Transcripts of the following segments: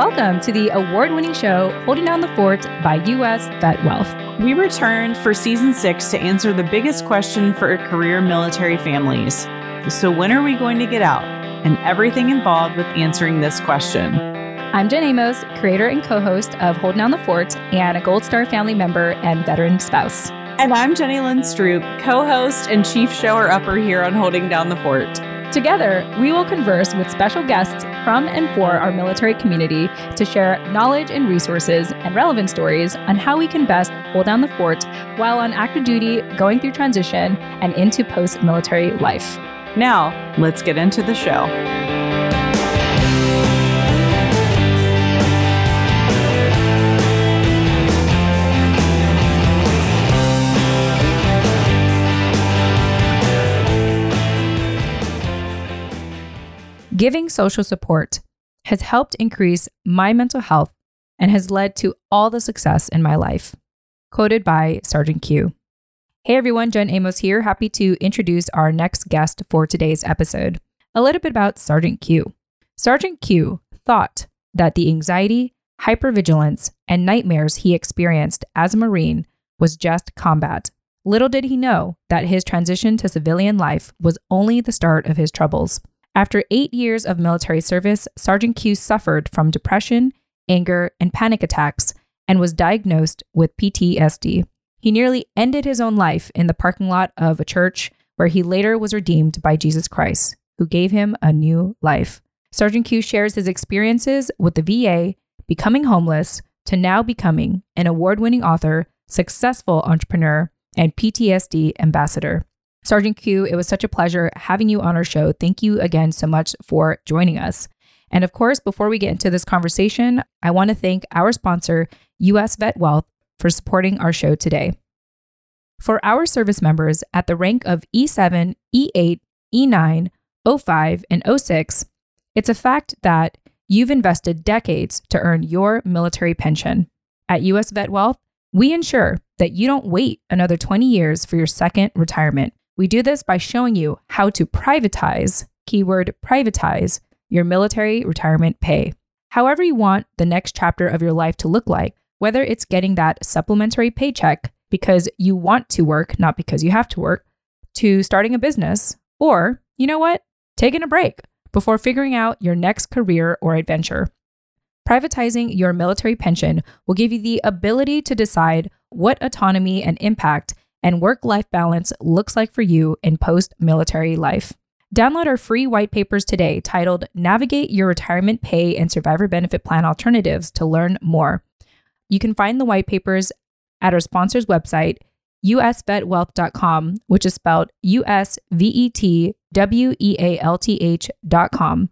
welcome to the award winning show Holding Down the Fort by U.S. Vet Wealth. We returned for season six to answer the biggest question for career military families. So, when are we going to get out? And everything involved with answering this question. I'm Jen Amos, creator and co host of Holding Down the Fort and a Gold Star family member and veteran spouse. And I'm Jenny Lynn Stroop, co host and chief shower upper here on Holding Down the Fort. Together, we will converse with special guests from and for our military community to share knowledge and resources and relevant stories on how we can best hold down the fort while on active duty, going through transition, and into post military life. Now, let's get into the show. Giving social support has helped increase my mental health and has led to all the success in my life. Quoted by Sergeant Q. Hey everyone, Jen Amos here. Happy to introduce our next guest for today's episode. A little bit about Sergeant Q. Sergeant Q thought that the anxiety, hypervigilance, and nightmares he experienced as a Marine was just combat. Little did he know that his transition to civilian life was only the start of his troubles. After eight years of military service, Sergeant Q suffered from depression, anger, and panic attacks and was diagnosed with PTSD. He nearly ended his own life in the parking lot of a church where he later was redeemed by Jesus Christ, who gave him a new life. Sergeant Q shares his experiences with the VA, becoming homeless, to now becoming an award winning author, successful entrepreneur, and PTSD ambassador. Sergeant Q, it was such a pleasure having you on our show. Thank you again so much for joining us. And of course, before we get into this conversation, I want to thank our sponsor, US Vet Wealth, for supporting our show today. For our service members at the rank of E7, E8, E9, O5, and O6, it's a fact that you've invested decades to earn your military pension. At US Vet Wealth, we ensure that you don't wait another 20 years for your second retirement. We do this by showing you how to privatize, keyword privatize, your military retirement pay. However, you want the next chapter of your life to look like, whether it's getting that supplementary paycheck because you want to work, not because you have to work, to starting a business, or, you know what, taking a break before figuring out your next career or adventure. Privatizing your military pension will give you the ability to decide what autonomy and impact and work life balance looks like for you in post military life. Download our free white papers today titled Navigate Your Retirement Pay and Survivor Benefit Plan Alternatives to learn more. You can find the white papers at our sponsor's website, usvetwealth.com, which is spelled U S V E T W E A L T H.com.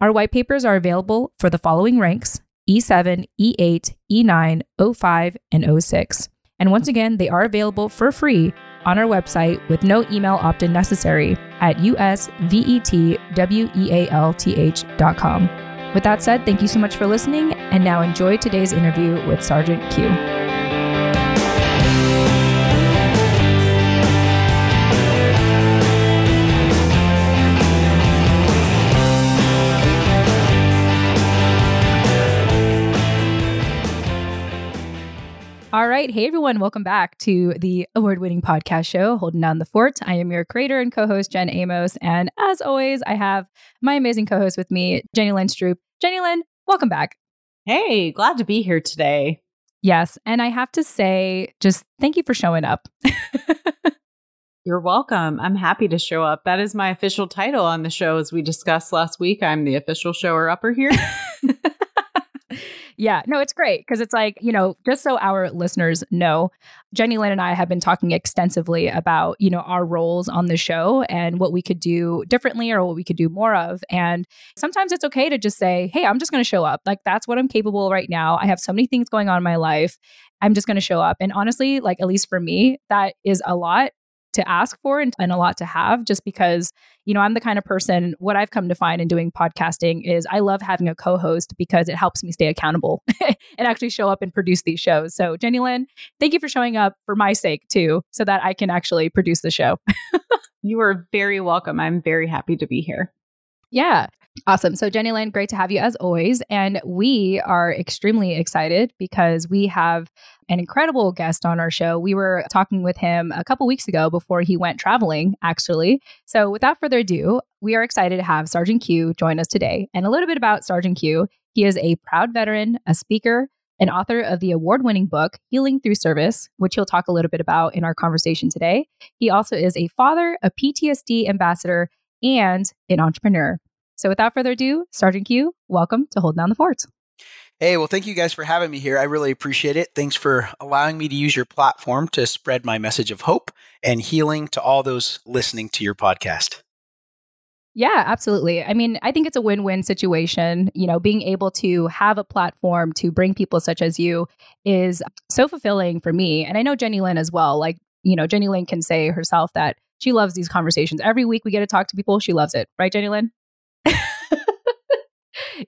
Our white papers are available for the following ranks E7, E8, E9, O5, and O6. And once again, they are available for free on our website with no email opt in necessary at usvetwealth.com. With that said, thank you so much for listening, and now enjoy today's interview with Sergeant Q. All right. Hey, everyone. Welcome back to the award winning podcast show, Holding Down the Fort. I am your creator and co host, Jen Amos. And as always, I have my amazing co host with me, Jenny Lynn Stroop. Jenny Lynn, welcome back. Hey, glad to be here today. Yes. And I have to say, just thank you for showing up. You're welcome. I'm happy to show up. That is my official title on the show, as we discussed last week. I'm the official shower upper here. Yeah, no, it's great because it's like, you know, just so our listeners know, Jenny Lynn and I have been talking extensively about, you know, our roles on the show and what we could do differently or what we could do more of. And sometimes it's okay to just say, hey, I'm just going to show up. Like, that's what I'm capable right now. I have so many things going on in my life. I'm just going to show up. And honestly, like, at least for me, that is a lot to ask for and, and, a lot to have just because you know i'm the kind of person what i've come to find in doing podcasting is i love having a co-host because it helps me stay accountable and actually show up and produce these shows. So jenny lynn thank you for showing up for my sake too so that i can actually produce the show. You are very welcome. I'm very happy to be here. Yeah. Awesome. So, Jenny Lynn, great to have you as always. And we are extremely excited because we have an incredible guest on our show. We were talking with him a couple weeks ago before he went traveling, actually. So, without further ado, we are excited to have Sergeant Q join us today. And a little bit about Sergeant Q he is a proud veteran, a speaker, an author of the award winning book, Healing Through Service, which he'll talk a little bit about in our conversation today. He also is a father, a PTSD ambassador, and an entrepreneur. So without further ado, Sergeant Q, welcome to Hold Down the Fort. Hey, well, thank you guys for having me here. I really appreciate it. Thanks for allowing me to use your platform to spread my message of hope and healing to all those listening to your podcast. Yeah, absolutely. I mean, I think it's a win win situation. You know, being able to have a platform to bring people such as you is so fulfilling for me. And I know Jenny Lynn as well. Like, you know, Jenny Lynn can say herself that she loves these conversations. Every week we get to talk to people. She loves it. Right, Jenny Lynn?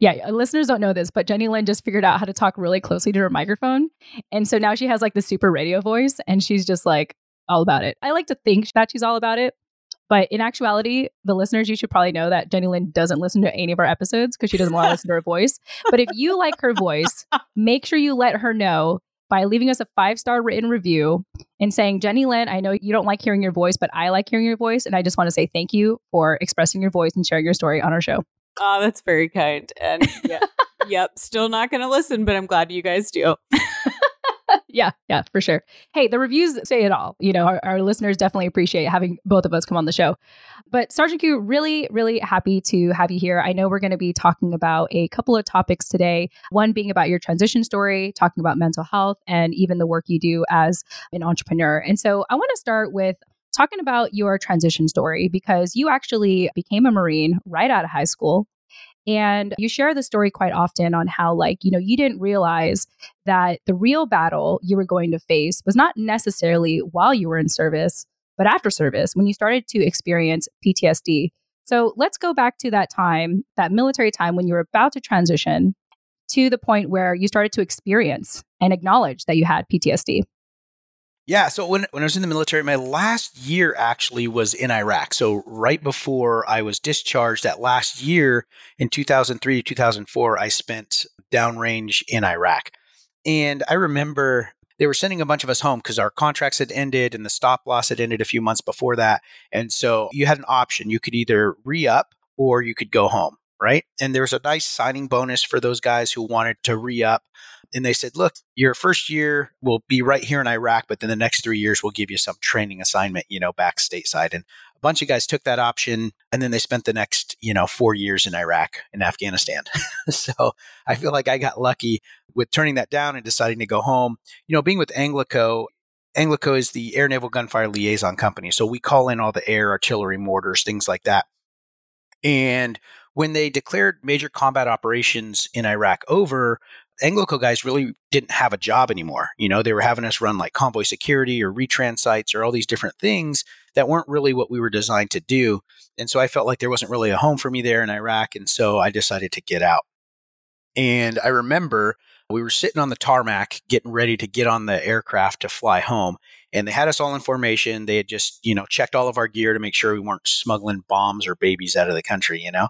Yeah, listeners don't know this, but Jenny Lynn just figured out how to talk really closely to her microphone. And so now she has like the super radio voice and she's just like all about it. I like to think that she's all about it, but in actuality, the listeners, you should probably know that Jenny Lynn doesn't listen to any of our episodes because she doesn't want to listen to her voice. But if you like her voice, make sure you let her know by leaving us a five star written review and saying, Jenny Lynn, I know you don't like hearing your voice, but I like hearing your voice. And I just want to say thank you for expressing your voice and sharing your story on our show. Oh, that's very kind. And yeah, yep, still not going to listen, but I'm glad you guys do. yeah, yeah, for sure. Hey, the reviews say it all. You know, our, our, listeners definitely appreciate having both of us come on the show. But Sergeant Q, really, really happy to have you here. I know we're going to be talking about a couple of topics today. One being about your transition story, talking about mental health, and even the work you do as an entrepreneur. And so I want to start with talking about your transition story because you actually became a Marine right out of high school. And you share the story quite often on how, like, you know, you didn't realize that the real battle you were going to face was not necessarily while you were in service, but after service when you started to experience PTSD. So let's go back to that time, that military time when you were about to transition to the point where you started to experience and acknowledge that you had PTSD. Yeah. So when, when I was in the military, my last year actually was in Iraq. So right before I was discharged, that last year in 2003 2004, I spent downrange in Iraq. And I remember they were sending a bunch of us home because our contracts had ended and the stop loss had ended a few months before that. And so you had an option. You could either re up or you could go home. Right. And there was a nice signing bonus for those guys who wanted to re up. And they said, look, your first year will be right here in Iraq, but then the next three years we'll give you some training assignment, you know, back stateside. And a bunch of guys took that option and then they spent the next, you know, four years in Iraq and Afghanistan. so I feel like I got lucky with turning that down and deciding to go home. You know, being with Anglico, Anglico is the Air Naval Gunfire Liaison Company. So we call in all the air, artillery, mortars, things like that. And when they declared major combat operations in Iraq over, Anglico guys really didn't have a job anymore. You know, they were having us run like convoy security or retrans sites or all these different things that weren't really what we were designed to do. And so I felt like there wasn't really a home for me there in Iraq. And so I decided to get out. And I remember we were sitting on the tarmac getting ready to get on the aircraft to fly home. And they had us all in formation. They had just, you know, checked all of our gear to make sure we weren't smuggling bombs or babies out of the country, you know?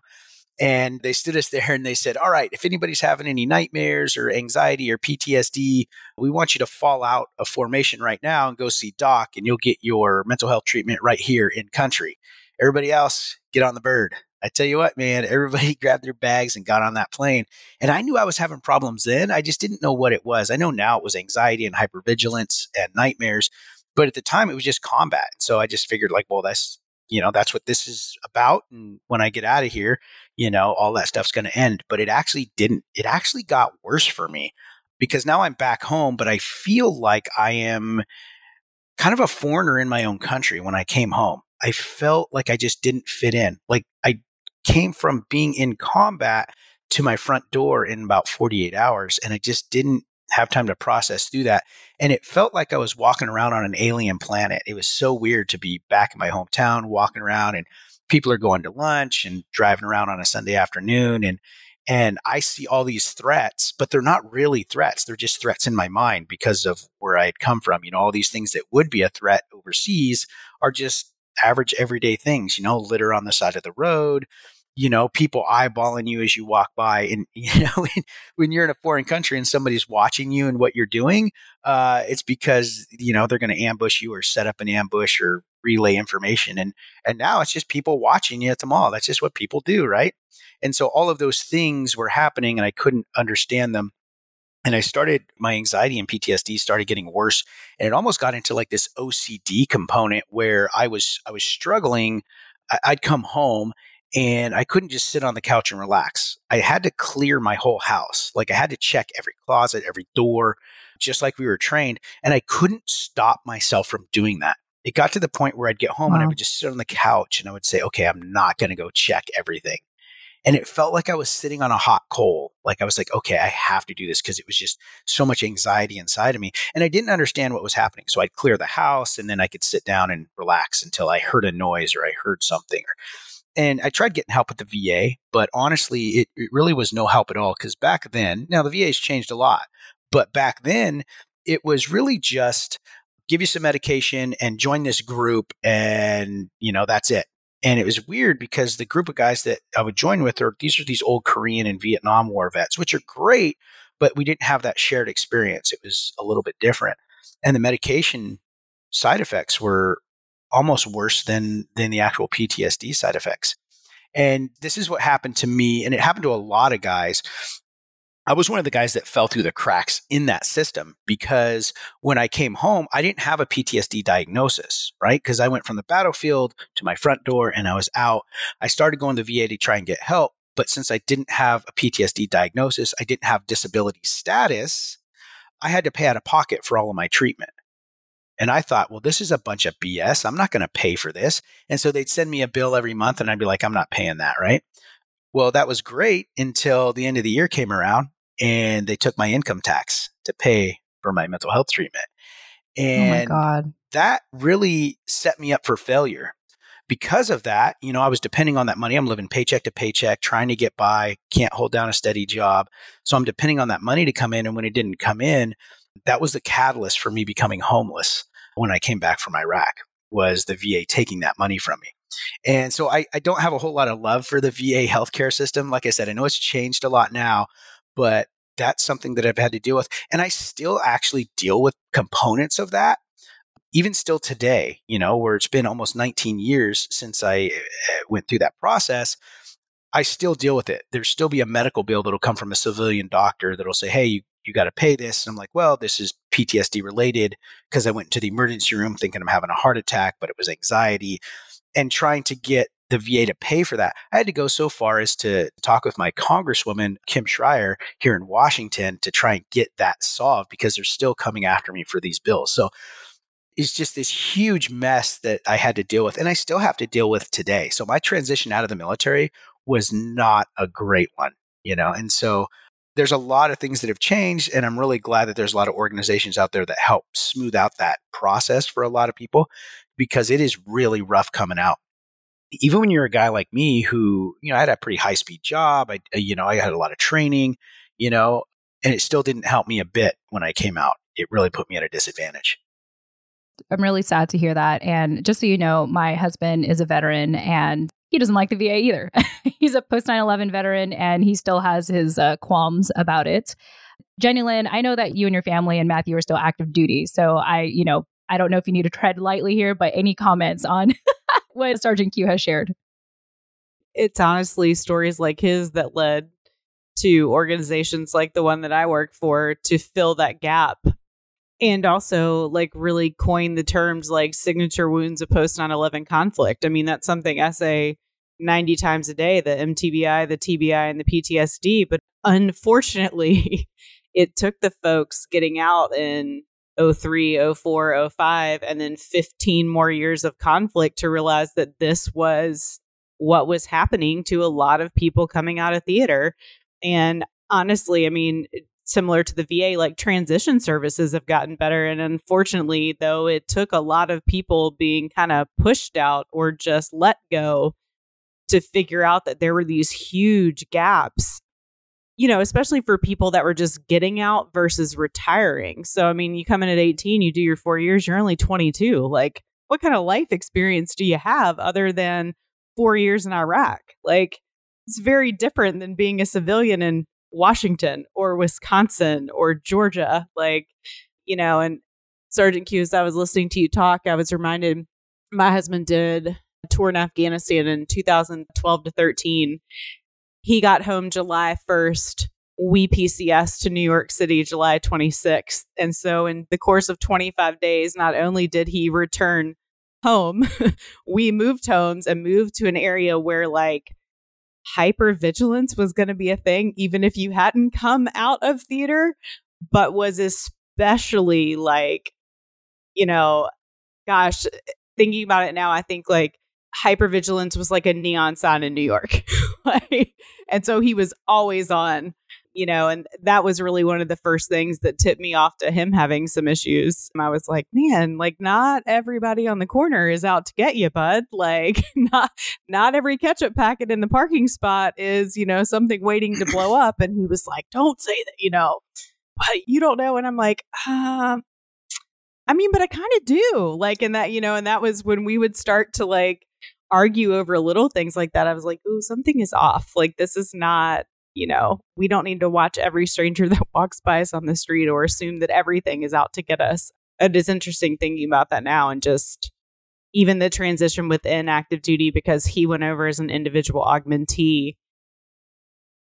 And they stood us there and they said, All right, if anybody's having any nightmares or anxiety or PTSD, we want you to fall out of formation right now and go see Doc, and you'll get your mental health treatment right here in country. Everybody else, get on the bird. I tell you what, man, everybody grabbed their bags and got on that plane. And I knew I was having problems then. I just didn't know what it was. I know now it was anxiety and hypervigilance and nightmares, but at the time it was just combat. So I just figured, like, well, that's you know that's what this is about and when i get out of here you know all that stuff's going to end but it actually didn't it actually got worse for me because now i'm back home but i feel like i am kind of a foreigner in my own country when i came home. I felt like i just didn't fit in like i came from being in combat to my front door in about 48 hours and i just didn't have time to process through that. And it felt like I was walking around on an alien planet. It was so weird to be back in my hometown, walking around and people are going to lunch and driving around on a Sunday afternoon and and I see all these threats, but they're not really threats. They're just threats in my mind because of where I had come from. You know, all these things that would be a threat overseas are just average everyday things, you know, litter on the side of the road, you know, people eyeballing you as you walk by. And, you know, when, you're in a foreign country and somebody's watching you and what you're doing, uh, it's because, you know, they're going to ambush you or set up an ambush or relay information. And, and now it's just people watching you at the mall. That's just what people do. Right. And so all of those things were happening and I couldn't understand them. And I started, my anxiety and PTSD started getting worse. And it almost got into like this OCD component where I was, I was struggling. I'd come home and I couldn't just sit on the couch and relax. I had to clear my whole house. Like I had to check every closet, every door, just like we were trained. And I couldn't stop myself from doing that. It got to the point where I'd get home wow. and I would just sit on the couch and I would say, okay, I'm not going to go check everything. And it felt like I was sitting on a hot coal. Like I was like, okay, I have to do this because it was just so much anxiety inside of me. And I didn't understand what was happening. So I'd clear the house and then I could sit down and relax until I heard a noise or I heard something. Or and I tried getting help with the VA, but honestly, it, it really was no help at all. Because back then, now the VA's changed a lot, but back then, it was really just give you some medication and join this group, and you know that's it. And it was weird because the group of guys that I would join with are these are these old Korean and Vietnam War vets, which are great, but we didn't have that shared experience. It was a little bit different, and the medication side effects were almost worse than than the actual PTSD side effects. And this is what happened to me, and it happened to a lot of guys. I was one of the guys that fell through the cracks in that system because when I came home, I didn't have a PTSD diagnosis, right? Because I went from the battlefield to my front door and I was out. I started going to VA to try and get help. But since I didn't have a PTSD diagnosis, I didn't have disability status, I had to pay out of pocket for all of my treatment. And I thought, well, this is a bunch of BS. I'm not going to pay for this. And so they'd send me a bill every month and I'd be like, I'm not paying that, right? Well, that was great until the end of the year came around and they took my income tax to pay for my mental health treatment. And oh my God. that really set me up for failure. Because of that, you know, I was depending on that money. I'm living paycheck to paycheck, trying to get by, can't hold down a steady job. So I'm depending on that money to come in. And when it didn't come in, that was the catalyst for me becoming homeless when I came back from Iraq was the VA taking that money from me. And so I, I don't have a whole lot of love for the VA healthcare system. Like I said, I know it's changed a lot now, but that's something that I've had to deal with. And I still actually deal with components of that, even still today, you know, where it's been almost 19 years since I eh, went through that process. I still deal with it. There'll still be a medical bill that'll come from a civilian doctor that'll say, hey, you, you got to pay this. And I'm like, well, this is PTSD related because I went to the emergency room thinking I'm having a heart attack, but it was anxiety and trying to get the VA to pay for that. I had to go so far as to talk with my congresswoman, Kim Schreier, here in Washington to try and get that solved because they're still coming after me for these bills. So it's just this huge mess that I had to deal with and I still have to deal with today. So my transition out of the military was not a great one, you know, and so there's a lot of things that have changed and i'm really glad that there's a lot of organizations out there that help smooth out that process for a lot of people because it is really rough coming out. Even when you're a guy like me who you know i had a pretty high speed job i you know i had a lot of training you know and it still didn't help me a bit when i came out. It really put me at a disadvantage I'm really sad to hear that. And just so you know, my husband is a veteran and he doesn't like the VA either. He's a post 9 11 veteran and he still has his uh, qualms about it. Jenny Lynn, I know that you and your family and Matthew are still active duty. So I, you know, I don't know if you need to tread lightly here, but any comments on what Sergeant Q has shared? It's honestly stories like his that led to organizations like the one that I work for to fill that gap and also like really coin the terms like signature wounds of post 9-11 conflict. I mean that's something i say 90 times a day the mtbi the tbi and the ptsd but unfortunately it took the folks getting out in 03 04 05 and then 15 more years of conflict to realize that this was what was happening to a lot of people coming out of theater. And honestly i mean similar to the VA, like transition services have gotten better. And unfortunately, though, it took a lot of people being kind of pushed out or just let go to figure out that there were these huge gaps, you know, especially for people that were just getting out versus retiring. So, I mean, you come in at 18, you do your four years, you're only 22. Like, what kind of life experience do you have other than four years in Iraq? Like, it's very different than being a civilian in Washington or Wisconsin or Georgia. Like, you know, and Sergeant Q, as I was listening to you talk, I was reminded my husband did a tour in Afghanistan in 2012 to 13. He got home July 1st. We PCS to New York City July 26th. And so, in the course of 25 days, not only did he return home, we moved homes and moved to an area where, like, hypervigilance was going to be a thing, even if you hadn't come out of theater, but was especially like, you know, gosh, thinking about it now, I think like hypervigilance was like a neon sign in New York. like, and so he was always on you know, and that was really one of the first things that tipped me off to him having some issues. I was like, man, like not everybody on the corner is out to get you, bud. Like not not every ketchup packet in the parking spot is, you know, something waiting to blow up. And he was like, don't say that, you know, but you don't know. And I'm like, um, I mean, but I kind of do. Like, and that, you know, and that was when we would start to like argue over little things like that. I was like, ooh, something is off. Like, this is not you know, we don't need to watch every stranger that walks by us on the street or assume that everything is out to get us. It is interesting thinking about that now and just even the transition within active duty because he went over as an individual augmentee.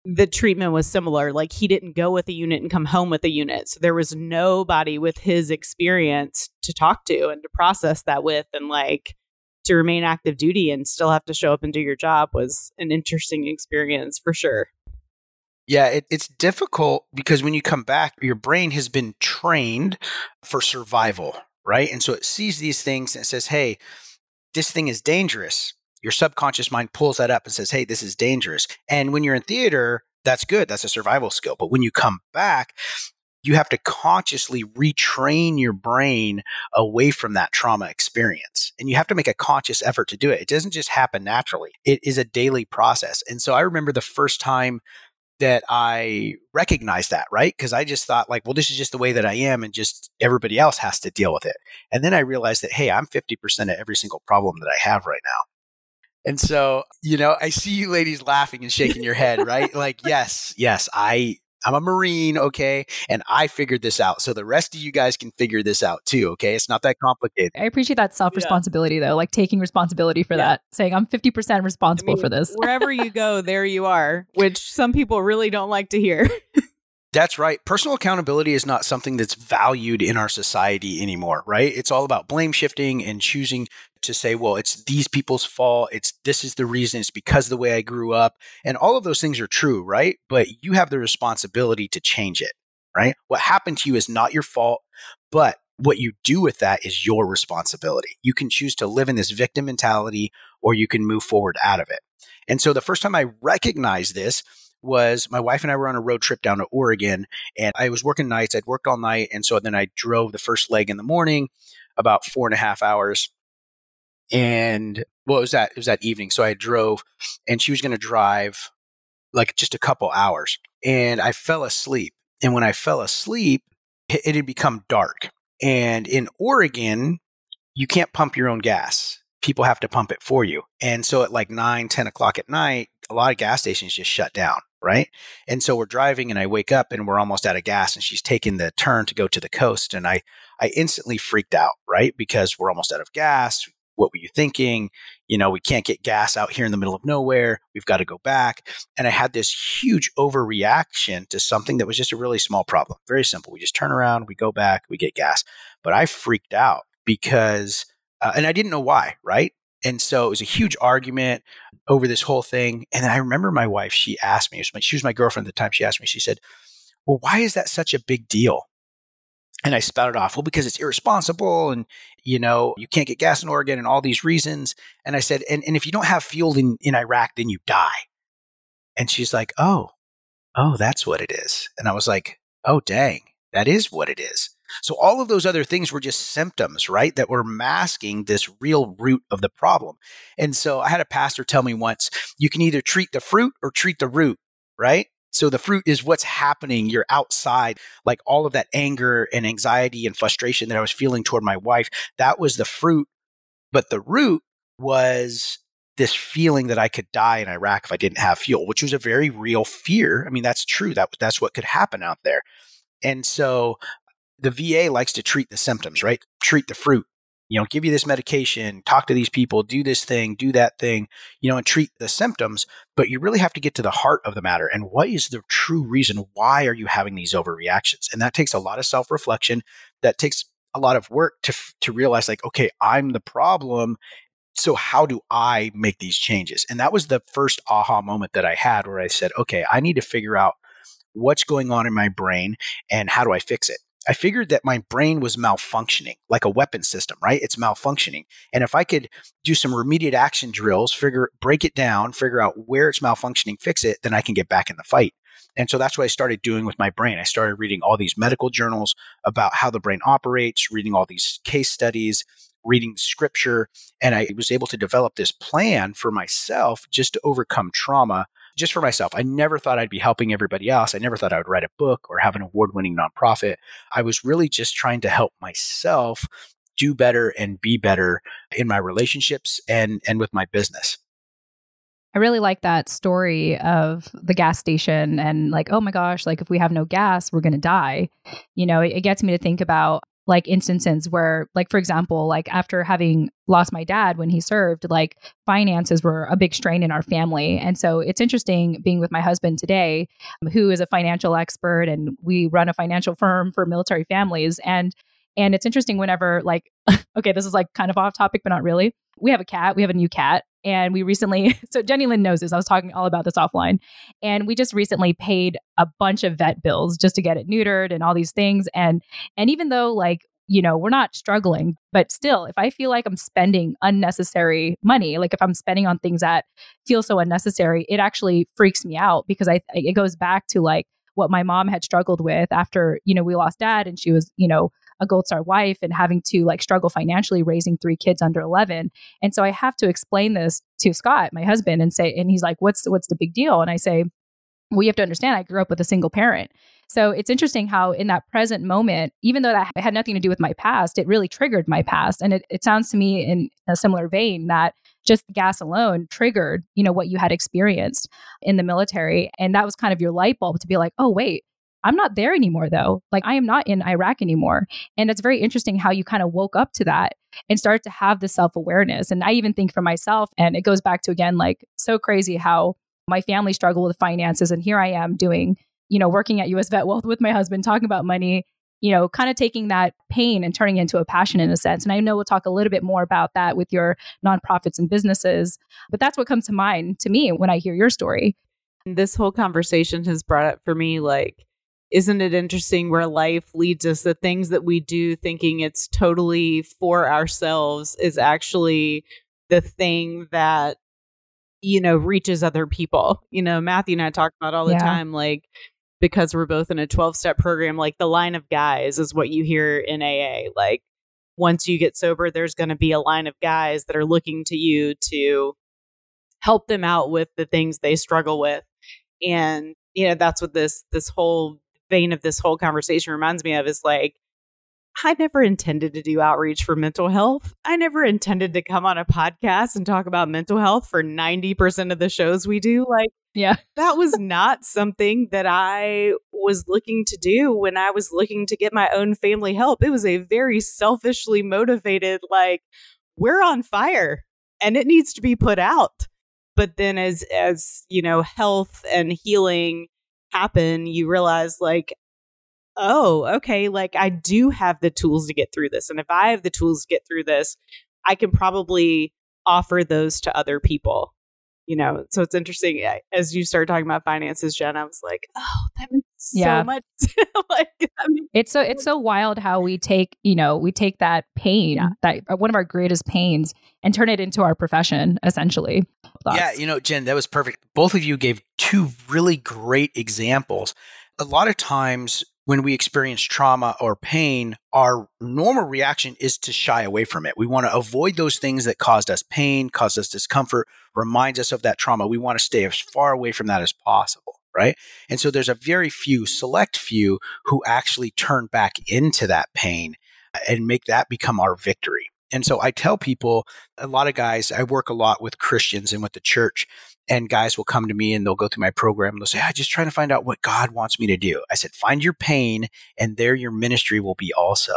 The treatment was similar. Like he didn't go with a unit and come home with a unit. So there was nobody with his experience to talk to and to process that with. And like to remain active duty and still have to show up and do your job was an interesting experience for sure. Yeah, it, it's difficult because when you come back, your brain has been trained for survival, right? And so it sees these things and says, hey, this thing is dangerous. Your subconscious mind pulls that up and says, hey, this is dangerous. And when you're in theater, that's good. That's a survival skill. But when you come back, you have to consciously retrain your brain away from that trauma experience. And you have to make a conscious effort to do it. It doesn't just happen naturally, it is a daily process. And so I remember the first time that I recognized that, right? Because I just thought, like, well, this is just the way that I am, and just everybody else has to deal with it. And then I realized that, hey, I'm 50% of every single problem that I have right now. And so, you know, I see you ladies laughing and shaking your head, right? like, yes, yes, I I'm a Marine, okay? And I figured this out. So the rest of you guys can figure this out too, okay? It's not that complicated. I appreciate that self responsibility yeah. though, like taking responsibility for yeah. that, saying I'm 50% responsible I mean, for this. wherever you go, there you are, which some people really don't like to hear. That's right. Personal accountability is not something that's valued in our society anymore, right? It's all about blame shifting and choosing to say, well, it's these people's fault. It's this is the reason. It's because the way I grew up. And all of those things are true, right? But you have the responsibility to change it, right? What happened to you is not your fault, but what you do with that is your responsibility. You can choose to live in this victim mentality or you can move forward out of it. And so the first time I recognized this was my wife and I were on a road trip down to Oregon and I was working nights. I'd worked all night. And so then I drove the first leg in the morning, about four and a half hours and what was that? It was that evening. So I drove, and she was going to drive like just a couple hours, and I fell asleep. And when I fell asleep, it had become dark. And in Oregon, you can't pump your own gas. People have to pump it for you. And so at like 9, 10 o'clock at night, a lot of gas stations just shut down. Right. And so we're driving and I wake up and we're almost out of gas and she's taking the turn to go to the coast. And I, I instantly freaked out. Right. Because we're almost out of gas what were you thinking? You know, we can't get gas out here in the middle of nowhere. We've got to go back. And I had this huge overreaction to something that was just a really small problem. Very simple. We just turn around, we go back, we get gas. But I freaked out because, uh, and I didn't know why, right? And so it was a huge argument over this whole thing. And then I remember my wife, she asked me, she was my girlfriend at the time, she asked me, she said, Well, why is that such a big deal? And I spouted off, well, because it's irresponsible and, you know, you can't get gas in Oregon and all these reasons. And I said, and, and if you don't have fuel in, in Iraq, then you die. And she's like, oh, oh, that's what it is. And I was like, oh, dang, that is what it is. So all of those other things were just symptoms, right? That were masking this real root of the problem. And so I had a pastor tell me once, you can either treat the fruit or treat the root, right? So the fruit is what's happening. You're outside, like all of that anger and anxiety and frustration that I was feeling toward my wife. That was the fruit. But the root was this feeling that I could die in Iraq if I didn't have fuel, which was a very real fear. I mean, that's true. That that's what could happen out there. And so the VA likes to treat the symptoms, right? Treat the fruit. You know, give you this medication, talk to these people, do this thing, do that thing, you know, and treat the symptoms. But you really have to get to the heart of the matter. And what is the true reason? Why are you having these overreactions? And that takes a lot of self reflection. That takes a lot of work to, to realize, like, okay, I'm the problem so how do I make these changes? And that was the first aha moment that I had where I said, okay, I need to figure out what's going on in my brain and how do I fix it? I figured that my brain was malfunctioning, like a weapon system, right? It's malfunctioning. And if I could do some remediate action drills, figure break it down, figure out where it's malfunctioning, fix it, then I can get back in the fight. And so that's what I started doing with my brain. I started reading all these medical journals about how the brain operates, reading all these case studies, reading scripture, and I was able to develop this plan for myself just to overcome trauma just for myself. I never thought I'd be helping everybody else. I never thought I would write a book or have an award winning nonprofit. I was really just trying to help myself do better and be better in my relationships and, and with my business. I really like that story of the gas station and like, oh my gosh, like if we have no gas, we're going to die. You know, it, it, gets me to think about like instances where like for example like after having lost my dad when he served like finances were a big strain in our family. And so it's interesting being with my husband today who is a financial expert and we run a financial firm for military families. And and it's interesting whenever like okay this is like kind of off topic but not really. We have a cat. We have a new cat and we recently, so Jenny Lynn knows this. I was talking all about this offline. And we just recently paid a bunch of vet bills just to get it neutered and all these things. And and even though like you know, we're not struggling, but still, if I feel like I'm spending unnecessary money, like if I'm spending on things that feel so unnecessary, it actually freaks me out because I it goes back to like what my mom had struggled with after, you know, we lost dad and she was, you know, a gold star wife and having to like struggle financially raising three kids under 11 and so i have to explain this to scott my husband and say and he's like what's what's the big deal? And i say well you have to understand i grew up with a single parent. So it's interesting how in that present moment even though that had nothing to do with my past it really triggered my past. And it, it sounds to me in a similar vein that just gas alone triggered you know what you had experienced in the military. And that was kind of your light bulb to be like oh wait I'm not there anymore though. Like I am not in Iraq anymore. And it's very interesting how you kind of woke up to that and start to have the self-awareness. And I even think for myself and it goes back to again like so crazy how my family struggled with finances and here I am doing, you know, working at US Vet Wealth with my husband talking about money, you know, kind of taking that pain and turning it into a passion in a sense. And I know we'll talk a little bit more about that with your nonprofits and businesses, but that's what comes to mind to me when I hear your story. This whole conversation has brought up for me like isn't it interesting where life leads us? The things that we do thinking it's totally for ourselves is actually the thing that you know reaches other people. You know matthew and i talk about all the yeah. time like because we're both in a 12 step program like the line of guys is what you hear in aa like once you get sober there's going to be a line of guys that are looking to you to help them out with the things they struggle with. And you know that's what this this whole vein of this whole conversation reminds me of is like, I never intended to do outreach for mental health. I never intended to come on a podcast and talk about mental health for 90% of the shows we do. Like, yeah, that was not something that I was looking to do when I was looking to get my own family help. It was a very selfishly motivated, like, we're on fire and it needs to be put out. But then as, as, you know, health and healing happen, you realize like, oh, okay, like I do have the tools to get through this. And if I have the tools to get through this, I can probably offer those to other people. You know, so it's interesting as you start talking about finances, Jen. I was like, oh, that makes yeah. so much. like, I mean, it's so it's so wild how we take you know we take that pain yeah. that uh, one of our greatest pains and turn it into our profession essentially. Thoughts? Yeah, you know, Jen, that was perfect. Both of you gave two really great examples. A lot of times when we experience trauma or pain, our normal reaction is to shy away from it. We want to avoid those things that caused us pain, caused us discomfort, reminds us of that trauma. We want to stay as far away from that as possible, right? And so there's a very few, select few, who actually turn back into that pain uh, and make that become our victory. And so I tell people, a lot of guys, I work a lot with Christians and with the church, and guys will come to me and they'll go through my program and they'll say, I'm just trying to find out what God wants me to do. I said, find your pain, and there your ministry will be also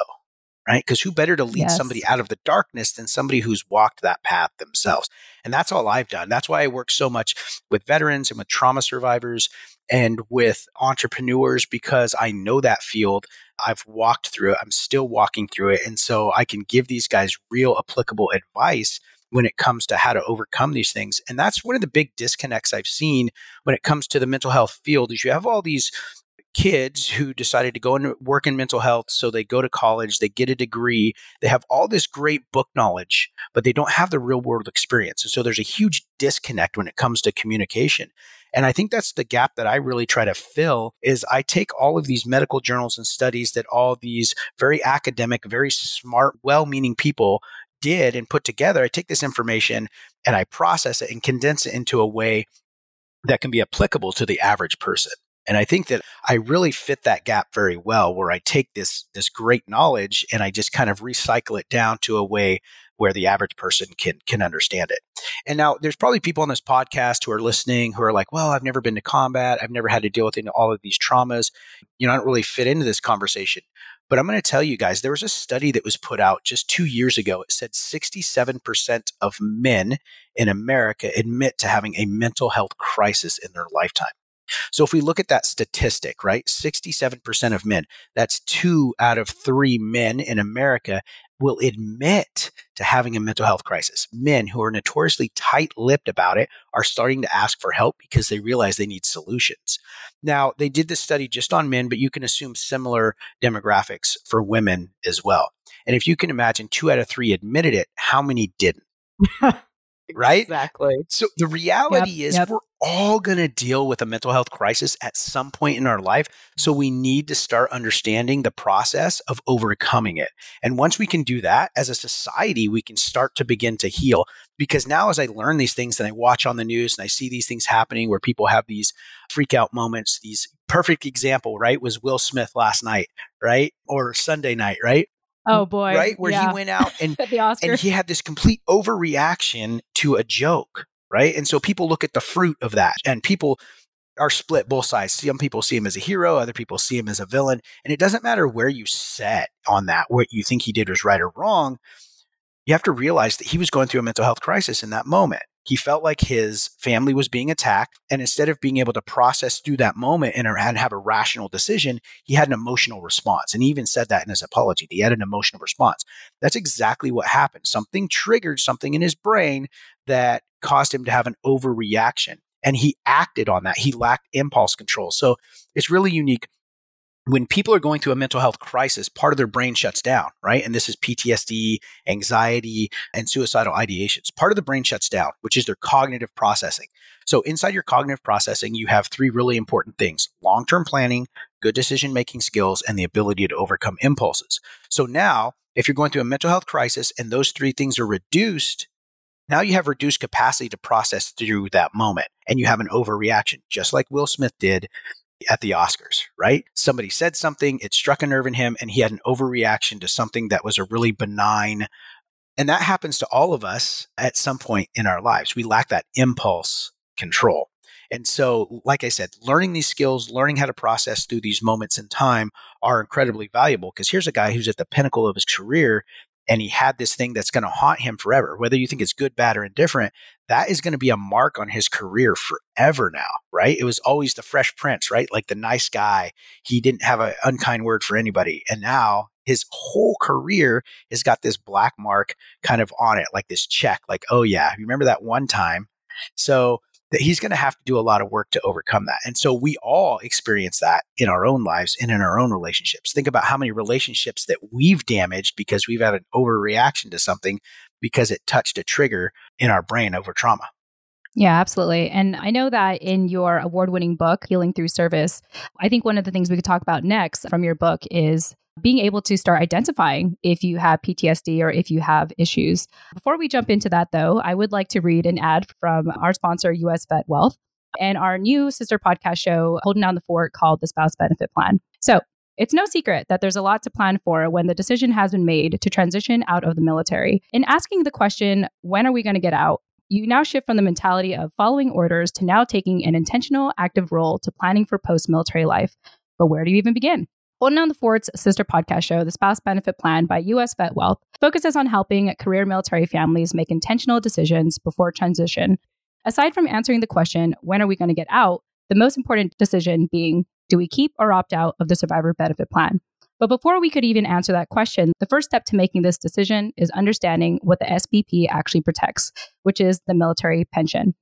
right? Because who better to lead yes. somebody out of the darkness than somebody who's walked that path themselves? And that's all I've done. That's why I work so much with veterans and with trauma survivors and with entrepreneurs because I know that field. I've walked through it. I'm still walking through it. And so I can give these guys real applicable advice when it comes to how to overcome these things. And that's one of the big disconnects I've seen when it comes to the mental health field is you have all these kids who decided to go and work in mental health. So they go to college, they get a degree, they have all this great book knowledge, but they don't have the real world experience. And so there's a huge disconnect when it comes to communication. And I think that's the gap that I really try to fill is I take all of these medical journals and studies that all these very academic, very smart, well-meaning people did and put together. I take this information and I process it and condense it into a way that can be applicable to the average person. And I think that I really fit that gap very well where I take this this great knowledge and I just kind of recycle it down to a way where the average person can can understand it. And now there's probably people on this podcast who are listening who are like, "Well, I've never been to combat. I've never had to deal with all of these traumas. You know, I don't really fit into this conversation." But I'm going to tell you guys, there was a study that was put out just two years ago. It said 67% of men in America admit to having a mental health crisis in their lifetime. So if we look at that statistic, right, 67% of men, that's two out of three men in America will admit to having a mental health crisis. Men who are notoriously tight lipped about it are starting to ask for help because they realize they need solutions. Now, they did this study just on men, but you can assume similar demographics for women as well. And if you can imagine two out of three admitted it, how many didn't? right? Exactly. So the reality yep, is yep. we're all going to deal with a mental health crisis at some point in our life. So we need to start understanding the process of overcoming it. And once we can do that as a society, we can start to begin to heal. Because now, as I learn these things and I watch on the news and I see these things happening where people have these freak out moments, these perfect example, right, was Will Smith last night, right? Or Sunday night, right? Oh boy. Right? Where yeah. he went out and, and he had this complete overreaction to a joke. Right. And so people look at the fruit of that and people are split both sides. Some people see him as a hero, other people see him as a villain. And it doesn't matter where you set on that, what you think he did was right or wrong. You have to realize that he was going through a mental health crisis in that moment. He felt like his family was being attacked. And instead of being able to process through that moment and, and have a rational decision, he had an emotional response. And he even said that in his apology. He had an emotional response. That's exactly what happened. Something triggered something in his brain that caused him to have an overreaction. And he acted on that. He lacked impulse control. So it's really unique when people are going through a mental health crisis, part of their brain shuts down, right? And this is PTSD, anxiety, and suicidal ideations. Part of the brain shuts down, which is their cognitive processing. So, inside your cognitive processing, you have three really important things long term planning, good decision making skills, and the ability to overcome impulses. So, now if you're going through a mental health crisis and those three things are reduced, now you have reduced capacity to process through that moment and you have an overreaction, just like Will Smith did at the Oscars, right? Somebody said something, it struck a nerve in him, and he had an overreaction to something that was a really benign. And that happens to all of us at some point in our lives. We lack that impulse control. And so, like I said, learning these skills, learning how to process through these moments in time are incredibly valuable because here's a guy who's at the pinnacle of his career and he had this thing that's going to haunt him forever. Whether you think it's good, bad, or indifferent, that is going to be a mark on his career forever now, right? It was always the fresh prince, right? Like the nice guy. He didn't have an unkind word for anybody. And now his whole career has got this black mark kind of on it, like this check, like, oh yeah, remember that one time? So that he's going to have to do a lot of work to overcome that. And so we all experience that in our own lives and in our own relationships. Think about how many relationships that we've damaged because we've had an overreaction to something because it touched a trigger in our brain over trauma. Yeah, absolutely. And I know that in your award winning book, Healing Through Service, I think one of the things we could talk about next from your book is being able to start identifying if you have PTSD or if you have issues. Before we jump into that, though, I would like to read an ad from our sponsor, US Vet Wealth, and our new sister podcast show, Holding Down the Fort, called The Spouse Benefit Plan. So, It's no secret that there's a lot to plan for when the decision has been made to transition out of the military. In asking the question, when are we going to get out? You now shift from the mentality of following orders to now taking an intentional, active role to planning for post military life. But where do you even begin? Holding Down the Fort's sister podcast show, The Spouse Benefit Plan by US Vet Wealth, focuses on helping career military families make intentional decisions before transition. Aside from answering the question, when are we going to get out? The most important decision being, do we keep or opt out of the survivor benefit plan? But before we could even answer that question, the first step to making this decision is understanding what the SBP actually protects, which is the military pension.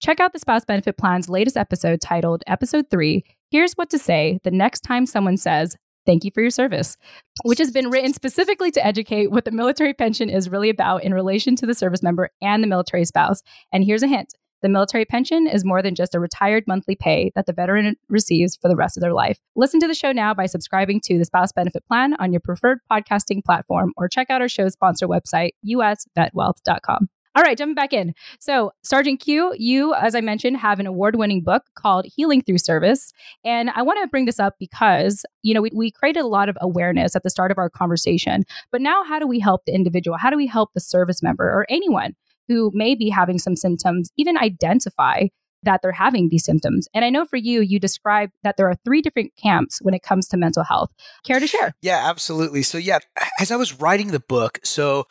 Check out the Spouse Benefit Plan's latest episode titled Episode 3 Here's What to Say the Next Time Someone Says, Thank you for your service, which has been written specifically to educate what the military pension is really about in relation to the service member and the military spouse. And here's a hint the military pension is more than just a retired monthly pay that the veteran receives for the rest of their life. Listen to the show now by subscribing to the Spouse Benefit Plan on your preferred podcasting platform or check out our show sponsor website, usvetwealth.com. All right, jumping back in. So, Sergeant Q, you, as I mentioned, have an award winning book called Healing Through Service. And I want to bring this up because, you know, we, we created a lot of awareness at the start of our conversation. But now, how do we help the individual? How do we help the service member or anyone who may be having some symptoms even identify that they're having these symptoms. And I know for you, you described that there are three different camps when it comes to mental health. Care to share? Yeah, absolutely. So, yeah, as I was writing the book, so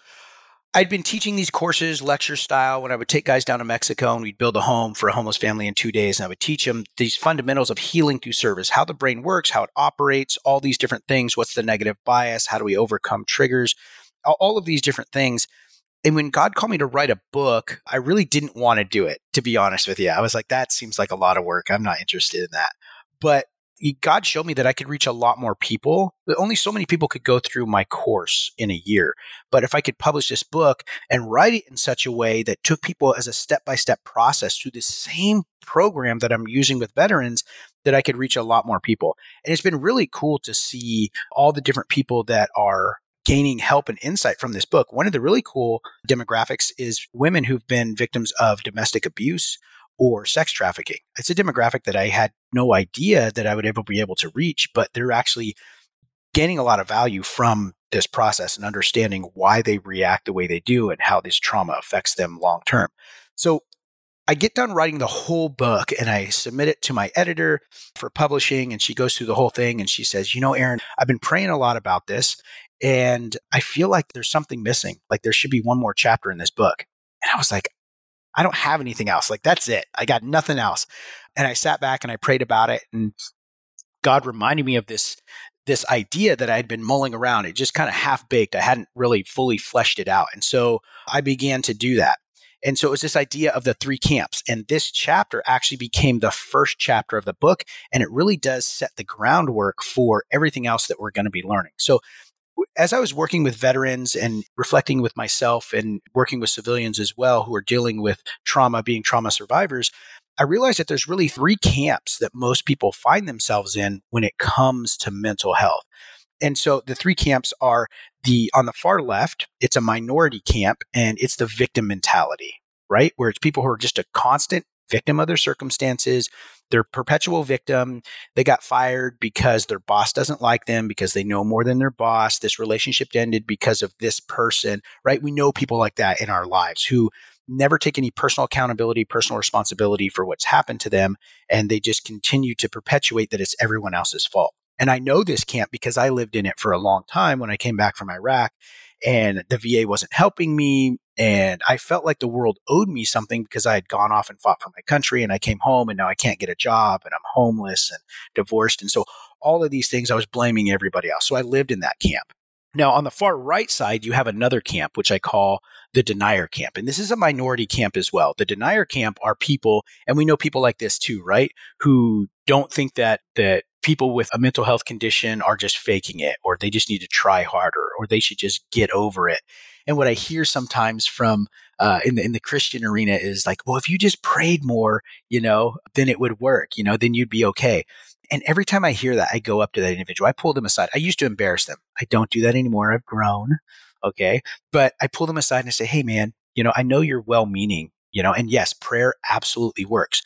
I'd been teaching these courses lecture style when I would take guys down to Mexico and we'd build a home for a homeless family in two days. And I would teach them these fundamentals of healing through service, how the brain works, how it operates, all these different things. What's the negative bias? How do we overcome triggers? All of these different things. And when God called me to write a book, I really didn't want to do it, to be honest with you. I was like, that seems like a lot of work. I'm not interested in that. But God showed me that I could reach a lot more people. Only so many people could go through my course in a year. But if I could publish this book and write it in such a way that took people as a step by step process through the same program that I'm using with veterans, that I could reach a lot more people. And it's been really cool to see all the different people that are gaining help and insight from this book. One of the really cool demographics is women who've been victims of domestic abuse or sex trafficking. It's a demographic that I had no idea that I would ever be able to reach, but they're actually gaining a lot of value from this process and understanding why they react the way they do and how this trauma affects them long term. So I get done writing the whole book and I submit it to my editor for publishing. And she goes through the whole thing and she says, You know, Aaron, I've been praying a lot about this. And I feel like there's something missing. Like there should be one more chapter in this book. And I was like, I don't have anything else. Like that's it. I got nothing else. And I sat back and I prayed about it and God reminded me of this this idea that I had been mulling around. It just kind of half baked. I hadn't really fully fleshed it out. And so I began to do that. And so it was this idea of the three camps. And this chapter actually became the first chapter of the book. And it really does set the groundwork for everything else that we're going to be learning. So as I was working with veterans and reflecting with myself and working with civilians as well who are dealing with trauma, being trauma survivors, I realized that there's really three camps that most people find themselves in when it comes to mental health. And so the three camps are the on the far left, it's a minority camp and it's the victim mentality, right? Where it's people who are just a constant victim of their circumstances. They're perpetual victim. They got fired because their boss doesn't like them because they know more than their boss. This relationship ended because of this person, right? We know people like that in our lives who never take any personal accountability, personal responsibility for what's happened to them. And they just continue to perpetuate that it's everyone else's fault. And I know this camp because I lived in it for a long time when I came back from Iraq and the VA wasn't helping me. And I felt like the world owed me something because I had gone off and fought for my country and I came home and now I can't get a job and I'm homeless and divorced. And so all of these things, I was blaming everybody else. So I lived in that camp. Now, on the far right side, you have another camp, which I call the denier camp. And this is a minority camp as well. The denier camp are people, and we know people like this too, right? Who don't think that, that people with a mental health condition are just faking it or they just need to try harder or they should just get over it. And what I hear sometimes from uh, in the in the Christian arena is like, well, if you just prayed more, you know, then it would work, you know, then you'd be okay. And every time I hear that, I go up to that individual. I pull them aside. I used to embarrass them. I don't do that anymore. I've grown. Okay. But I pull them aside and I say, hey, man, you know, I know you're well meaning, you know, and yes, prayer absolutely works.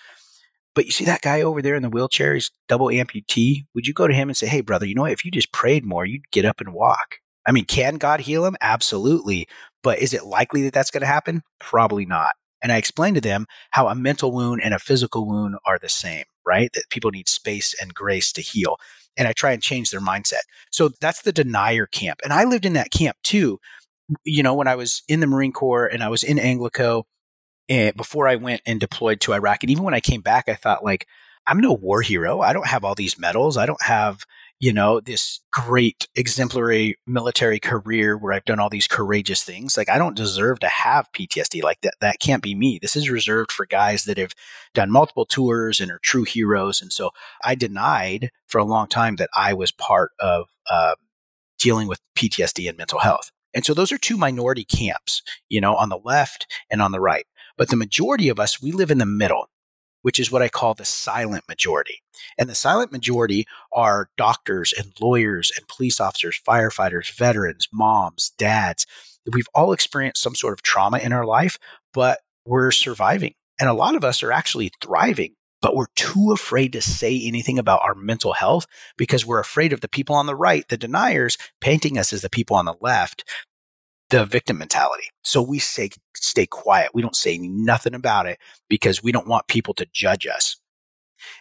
But you see that guy over there in the wheelchair, he's double amputee. Would you go to him and say, Hey, brother, you know what? If you just prayed more, you'd get up and walk. I mean, can God heal him? Absolutely. But is it likely that that's going to happen? Probably not. And I explained to them how a mental wound and a physical wound are the same, right? That people need space and grace to heal. And I try and change their mindset. So that's the denier camp. And I lived in that camp too. You know, when I was in the Marine Corps and I was in Anglico before I went and deployed to Iraq. And even when I came back, I thought, like, I'm no war hero. I don't have all these medals. I don't have you know, this great exemplary military career where I've done all these courageous things. Like I don't deserve to have PTSD like that. That can't be me. This is reserved for guys that have done multiple tours and are true heroes. And so I denied for a long time that I was part of uh, dealing with PTSD and mental health. And so those are two minority camps, you know, on the left and on the right. But the majority of us, we live in the middle which is what I call the silent majority. And the silent majority are doctors and lawyers and police officers, firefighters, veterans, moms, dads. We've all experienced some sort of trauma in our life, but we're surviving. And a lot of us are actually thriving, but we're too afraid to say anything about our mental health because we're afraid of the people on the right, the deniers, painting us as the people on the left the victim mentality. So we say, stay quiet. We don't say nothing about it because we don't want people to judge us.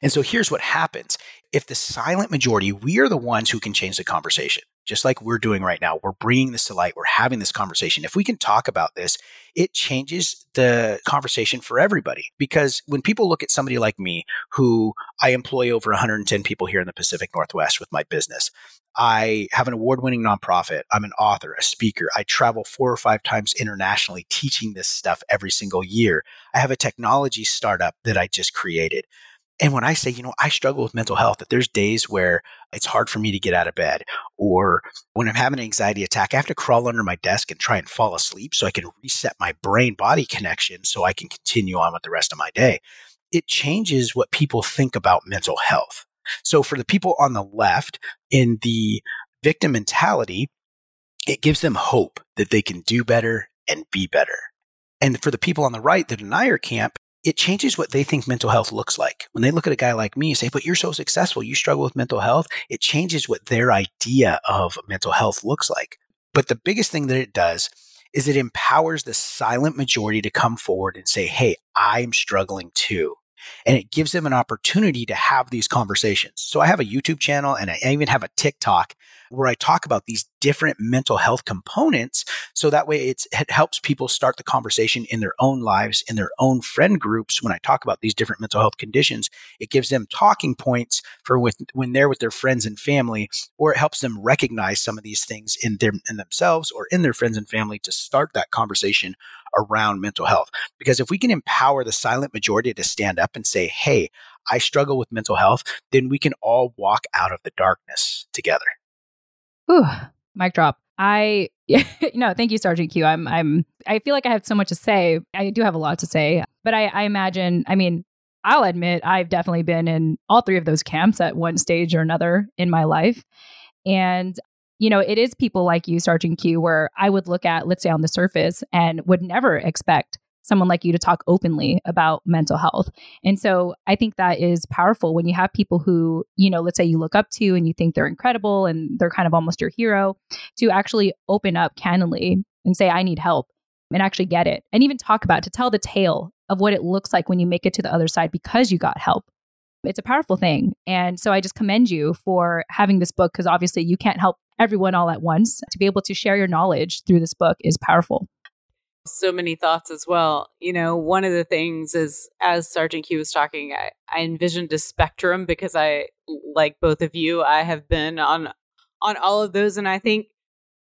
And so here's what happens. If the silent majority, we are the ones who can change the conversation, just like we're doing right now. We're bringing this to light. We're having this conversation. If we can talk about this, it changes the conversation for everybody. Because when people look at somebody like me, who I employ over 110 people here in the Pacific Northwest with my business, I have an award winning nonprofit. I'm an author, a speaker. I travel four or five times internationally teaching this stuff every single year. I have a technology startup that I just created. And when I say, you know, I struggle with mental health, that there's days where it's hard for me to get out of bed, or when I'm having an anxiety attack, I have to crawl under my desk and try and fall asleep so I can reset my brain body connection so I can continue on with the rest of my day. It changes what people think about mental health. So for the people on the left in the victim mentality, it gives them hope that they can do better and be better. And for the people on the right, the denier camp, it changes what they think mental health looks like. When they look at a guy like me and say, but you're so successful, you struggle with mental health, it changes what their idea of mental health looks like. But the biggest thing that it does is it empowers the silent majority to come forward and say, Hey, I'm struggling too and it gives them an opportunity to have these conversations. So I have a YouTube channel and I even have a TikTok where I talk about these different mental health components. So that way it helps people start the conversation in their own lives, in their own friend groups. When I talk about these different mental health conditions, it gives them talking points for with, when they're with their friends and family, or it helps them recognize some of these things in their, in themselves or in their friends and family to start that conversation around mental health. Because if we can empower the silent majority to stand up and say, Hey, I struggle with mental health, then we can all walk out of the darkness together. Ooh, mic drop. I no, thank you, Sergeant Q. I'm I'm I feel like I have so much to say. I do have a lot to say, but I, I imagine. I mean, I'll admit I've definitely been in all three of those camps at one stage or another in my life, and you know, it is people like you, Sergeant Q, where I would look at, let's say, on the surface, and would never expect someone like you to talk openly about mental health. And so I think that is powerful when you have people who, you know, let's say you look up to and you think they're incredible and they're kind of almost your hero to actually open up candidly and say, I need help and actually get it and even talk about it, to tell the tale of what it looks like when you make it to the other side because you got help. It's a powerful thing. And so I just commend you for having this book because obviously you can't help everyone all at once. To be able to share your knowledge through this book is powerful so many thoughts as well. You know, one of the things is as Sergeant Q was talking, I, I envisioned a spectrum because I, like both of you, I have been on on all of those, and I think,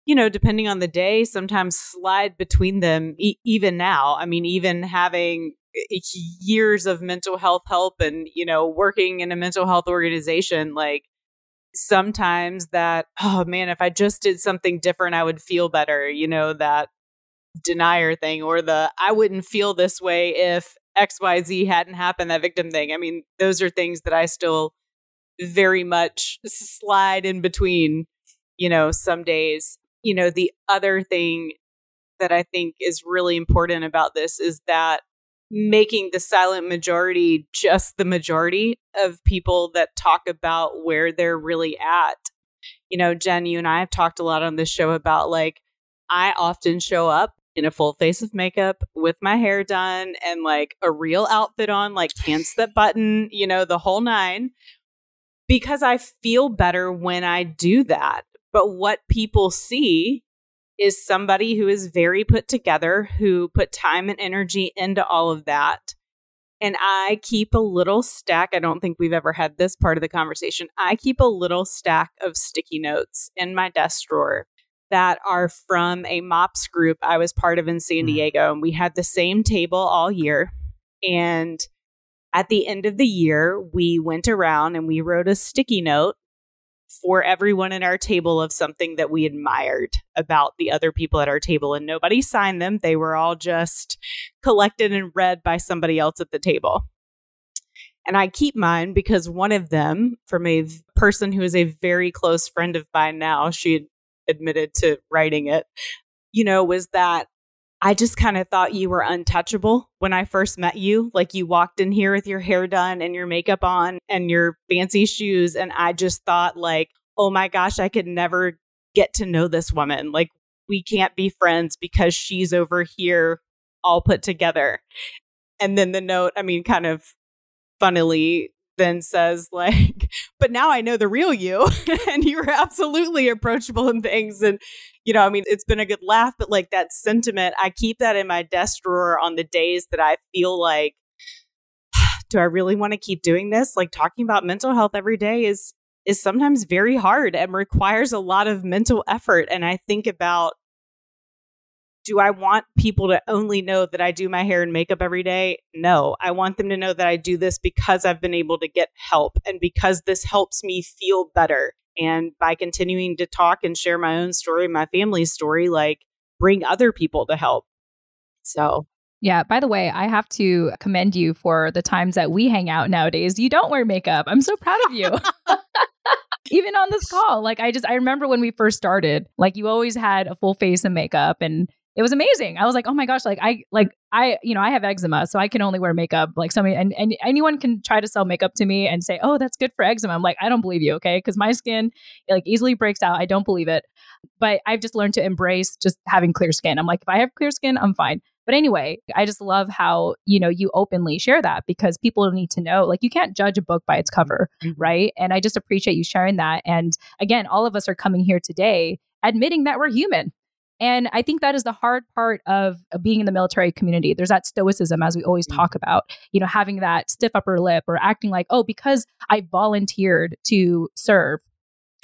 you know, depending on the day, sometimes slide between them. E- even now, I mean, even having years of mental health help and you know working in a mental health organization, like sometimes that oh man if i just did something different i would feel better you know that denier thing or the I wouldn't feel this way if XYZ hadn't happened, that victim thing. I mean, those are things that I still very much slide in between, you know, some days. You know, the other thing that I think is really important about this is that making the silent majority just the majority of people that talk about where they're really at. You know, Jen, you and I have talked a lot on this show about like, I often show up in a full face of makeup with my hair done and like a real outfit on, like pants that button, you know, the whole nine, because I feel better when I do that. But what people see is somebody who is very put together, who put time and energy into all of that. And I keep a little stack. I don't think we've ever had this part of the conversation. I keep a little stack of sticky notes in my desk drawer that are from a MOPS group I was part of in San mm-hmm. Diego. And we had the same table all year. And at the end of the year, we went around and we wrote a sticky note for everyone at our table of something that we admired about the other people at our table. And nobody signed them, they were all just collected and read by somebody else at the table. And I keep mine because one of them, from a person who is a very close friend of mine now, she admitted to writing it, you know, was that I just kind of thought you were untouchable when I first met you. Like you walked in here with your hair done and your makeup on and your fancy shoes. And I just thought, like, oh my gosh, I could never get to know this woman. Like, we can't be friends because she's over here all put together. And then the note, I mean, kind of funnily then says like but now i know the real you and you're absolutely approachable and things and you know i mean it's been a good laugh but like that sentiment i keep that in my desk drawer on the days that i feel like do i really want to keep doing this? Like talking about mental health every day is is sometimes very hard and requires a lot of mental effort and i think about do I want people to only know that I do my hair and makeup every day? No. I want them to know that I do this because I've been able to get help and because this helps me feel better. And by continuing to talk and share my own story, my family's story, like bring other people to help. So yeah. By the way, I have to commend you for the times that we hang out nowadays. You don't wear makeup. I'm so proud of you. Even on this call, like I just, I remember when we first started, like you always had a full face of makeup and it was amazing. I was like, oh my gosh, like I like I you know I have eczema, so I can only wear makeup. Like somebody and, and anyone can try to sell makeup to me and say, oh, that's good for eczema. I'm like, I don't believe you, okay? Because my skin like easily breaks out. I don't believe it. But I've just learned to embrace just having clear skin. I'm like, if I have clear skin, I'm fine. But anyway, I just love how, you know, you openly share that because people need to know like you can't judge a book by its cover, mm-hmm. right? And I just appreciate you sharing that. And again, all of us are coming here today admitting that we're human and I think that is the hard part of, being in the military community. There's that stoicism, as we always mm. talk about, you know, having that stiff upper lip or acting like, oh, because I volunteered to serve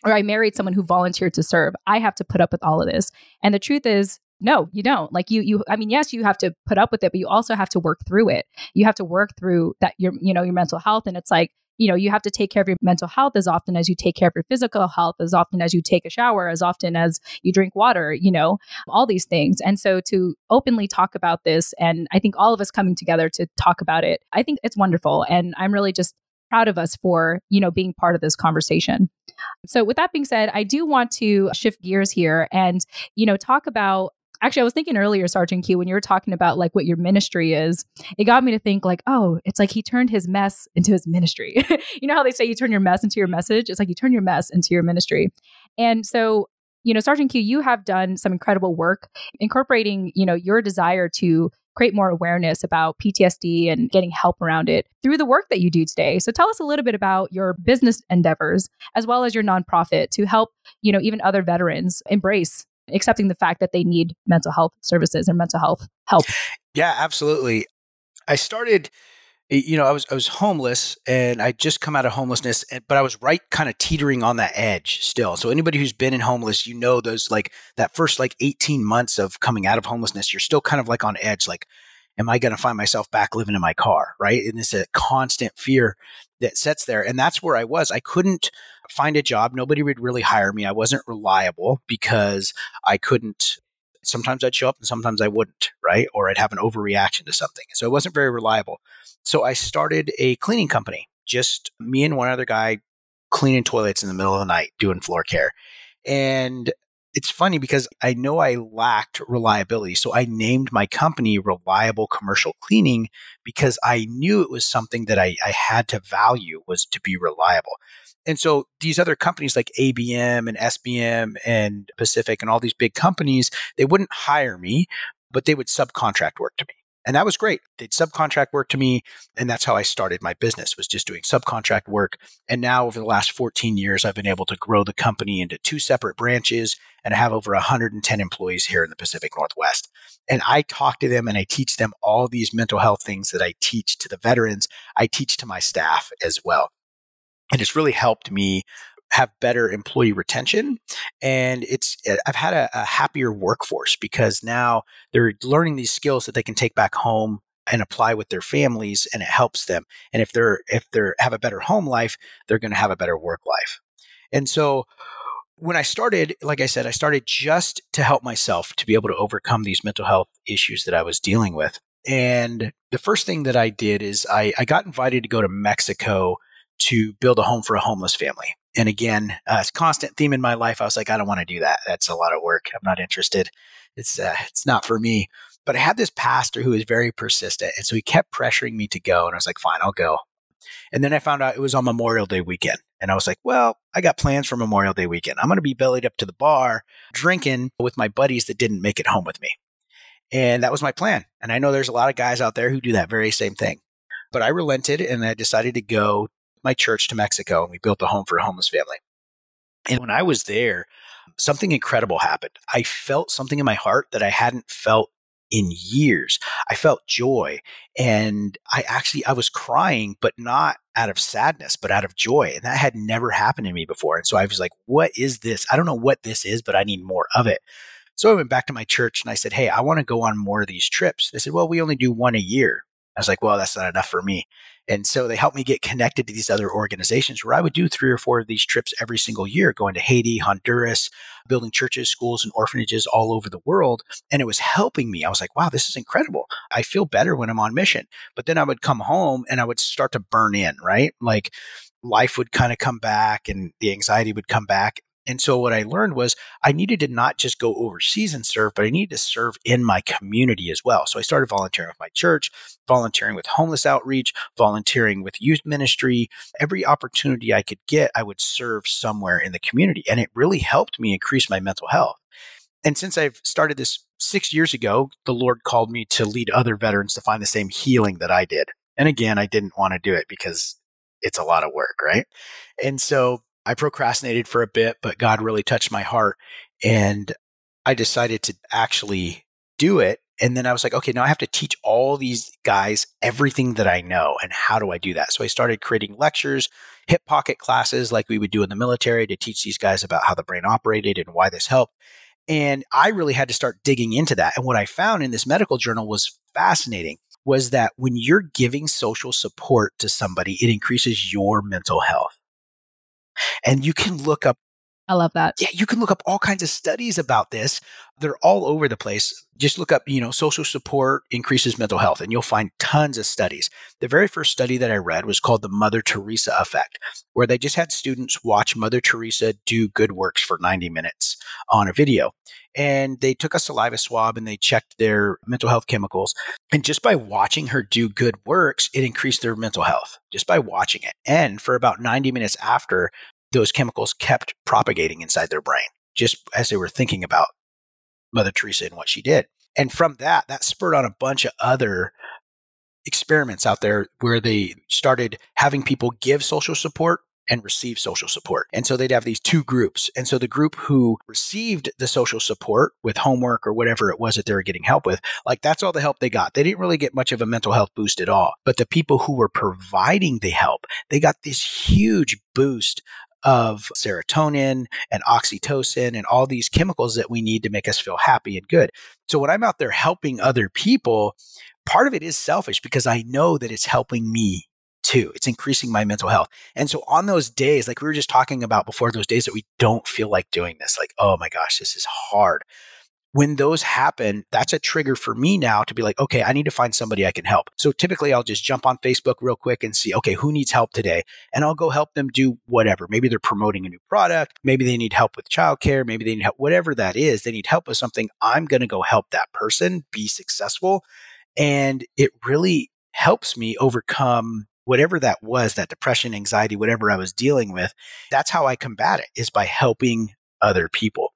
or I married someone who volunteered to serve, I have to put up with all of this. And the truth is, no, you don't. Like you, you. I mean, yes, you have to put up with it, but you also have to work through it. You have to work through that your, you know, your mental health. And it's like you know, you have to take care of your mental health as often as you take care of your physical health, as often as you take a shower, as often as you drink water, you know, all these things. And so to openly talk about this, and I think all of us coming together to talk about it, I think it's wonderful. And I'm really just proud of us for, you know, being part of this conversation. So with that being said, I do want to shift gears here and, you know, talk about actually, I was thinking earlier, Sergeant Q, when you were talking about like what your ministry is, it got me to think like, oh, it's like he turned his mess into his ministry. you know how they say you turn your mess into your message? It's like you turn your mess into your ministry. And so, you know, Sergeant Q, you have done some incredible work incorporating, you know, your desire to create more awareness about PTSD and getting help around it through the work that you do today. So tell us a little bit about your business endeavors as well as your nonprofit to help, you know, even other veterans embrace accepting the fact that they need mental health services and mental health help. Yeah, absolutely. I started you know, I was I was homeless and I just come out of homelessness, but I was right kind of teetering on that edge still. So anybody who's been in homeless, you know, those like that first like 18 months of coming out of homelessness, you're still kind of like on edge, like, am I going to find myself back living in my car? Right. And it's a constant fear that sets there. And that's where I was. I couldn't find a job. Nobody would really hire me. I wasn't reliable because I couldn't. Sometimes I'd show up and sometimes I wouldn't, right? Or I'd have an overreaction to something. So it wasn't very reliable. So I started a cleaning company, just me and one other guy cleaning toilets in the middle of the night, doing floor care. And it's funny because I know I lacked reliability. So I named my company Reliable Commercial Cleaning because I knew it was something that I, I had to value was to be reliable. And so these other companies like ABM and SBM and Pacific and all these big companies, they wouldn't hire me, but they would subcontract work to me. And that was great. They'd subcontract work to me. And that's how I started my business was just doing subcontract work. And now over the last 14 years, I've been able to grow the company into two separate branches and I have over 110 employees here in the Pacific Northwest. And I talk to them and I teach them all these mental health things that I teach to the veterans. I teach to my staff as well. And it's really helped me have better employee retention and it's eh, i've had a, a, happier workforce because now they're learning these skills that they can take back home and apply with their families and it helps them. And if they're if they're have a better home life they're going to have a better work life. And so when i started like i said i started just to help myself to be able to overcome these mental health issues that i was dealing with. And the first thing that i did is i, I got invited to go to mexico to build a home for a homeless family. And again, uh, it's a constant theme in my life. I was like, I don't want to do that. That's a lot of work. I'm not interested. It's uh, it's not for me. But I had this pastor who was very persistent, and so he kept pressuring me to go. And I was like, fine, I'll go. And then I found out it was on Memorial Day weekend. And I was like, well, I got plans for Memorial Day weekend. I'm going to be bellied up to the bar drinking with my buddies that didn't make it home with me. And that was my plan. And I know there's a lot of guys out there who do that very same thing. But I relented and I decided to go my church to Mexico and we built a home for a homeless family. And when I was there, something incredible happened. I felt something in my heart that I hadn't felt in years. I felt joy and I actually I was crying but not out of sadness but out of joy and that had never happened to me before. And so I was like what is this? I don't know what this is but I need more of it. So I went back to my church and I said, "Hey, I want to go on more of these trips." They said, "Well, we only do one a year." I was like, "Well, that's not enough for me." And so they helped me get connected to these other organizations where I would do three or four of these trips every single year, going to Haiti, Honduras, building churches, schools, and orphanages all over the world. And it was helping me. I was like, wow, this is incredible. I feel better when I'm on mission. But then I would come home and I would start to burn in, right? Like, life would kind of come back and the anxiety would come back. And so what I learned was I needed to not just go overseas and serve, but I needed to serve in my community as well. So I started volunteering with my church, volunteering with homeless outreach, volunteering with youth ministry. Every opportunity I could get, I would serve somewhere in the community. And it really helped me increase my mental health. And since I've started this six years ago, the Lord called me to lead other veterans to find the same healing that I did. And again, I didn't want to do it because it's a lot of work, right? And so I procrastinated for a bit, but God really touched my heart and I decided to actually do it. And then I was like, okay, now I have to teach all these guys everything that I know. And how do I do that? So I started creating lectures, hip pocket classes like we would do in the military to teach these guys about how the brain operated and why this helped. And I really had to start digging into that. And what I found in this medical journal was fascinating was that when you're giving social support to somebody, it increases your mental health. And you can look up I love that. Yeah, you can look up all kinds of studies about this. They're all over the place. Just look up, you know, social support increases mental health, and you'll find tons of studies. The very first study that I read was called the Mother Teresa effect, where they just had students watch Mother Teresa do good works for 90 minutes on a video. And they took a saliva swab and they checked their mental health chemicals. And just by watching her do good works, it increased their mental health just by watching it. And for about 90 minutes after, those chemicals kept propagating inside their brain just as they were thinking about Mother Teresa and what she did. And from that, that spurred on a bunch of other experiments out there where they started having people give social support and receive social support. And so they'd have these two groups. And so the group who received the social support with homework or whatever it was that they were getting help with, like that's all the help they got. They didn't really get much of a mental health boost at all. But the people who were providing the help, they got this huge boost of serotonin and oxytocin and all these chemicals that we need to make us feel happy and good. So when I'm out there helping other people, part of it is selfish because I know that it's helping me too. It's increasing my mental health. And so on those days, like we were just talking about before, those days that we don't feel like doing this, like, oh my gosh, this is hard. When those happen, that's a trigger for me now to be like, okay, I need to find somebody I can help. So typically I'll just jump on Facebook real quick and see, okay, who needs help today? And I'll go help them do whatever. Maybe they're promoting a new product. Maybe they need help with childcare. Maybe they need help, whatever that is. They need help with something. I'm going to go help that person be successful. And it really helps me overcome whatever that was, that depression, anxiety, whatever I was dealing with. That's how I combat it is by helping other people.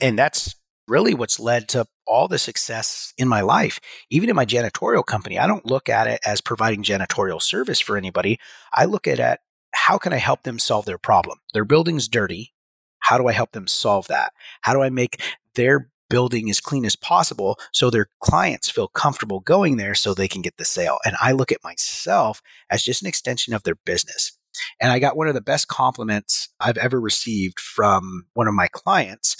And that's really what's led to all the success in my life. Even in my janitorial company, I don't look at it as providing janitorial service for anybody. I look at it at how can I help them solve their problem? Their building's dirty. How do I help them solve that? How do I make their building as clean as possible so their clients feel comfortable going there so they can get the sale? And I look at myself as just an extension of their business. And I got one of the best compliments I've ever received from one of my clients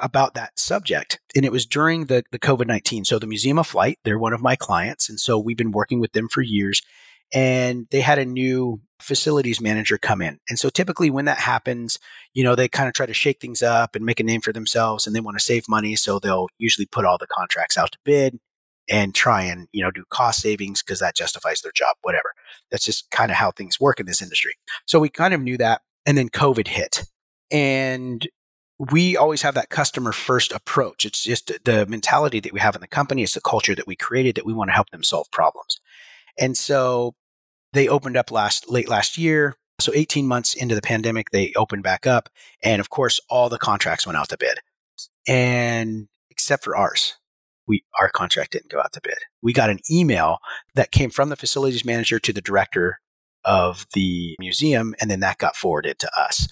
about that subject. And it was during the, the COVID 19. So the Museum of Flight, they're one of my clients. And so we've been working with them for years. And they had a new facilities manager come in. And so typically when that happens, you know, they kind of try to shake things up and make a name for themselves and they want to save money. So they'll usually put all the contracts out to bid and try and, you know, do cost savings because that justifies their job, whatever. That's just kind of how things work in this industry. So we kind of knew that. And then COVID hit. And we always have that customer first approach. It's just the mentality that we have in the company. It's the culture that we created that we want to help them solve problems. And so they opened up last late last year. So 18 months into the pandemic, they opened back up. And of course, all the contracts went out to bid. And except for ours, we our contract didn't go out to bid. We got an email that came from the facilities manager to the director of the museum, and then that got forwarded to us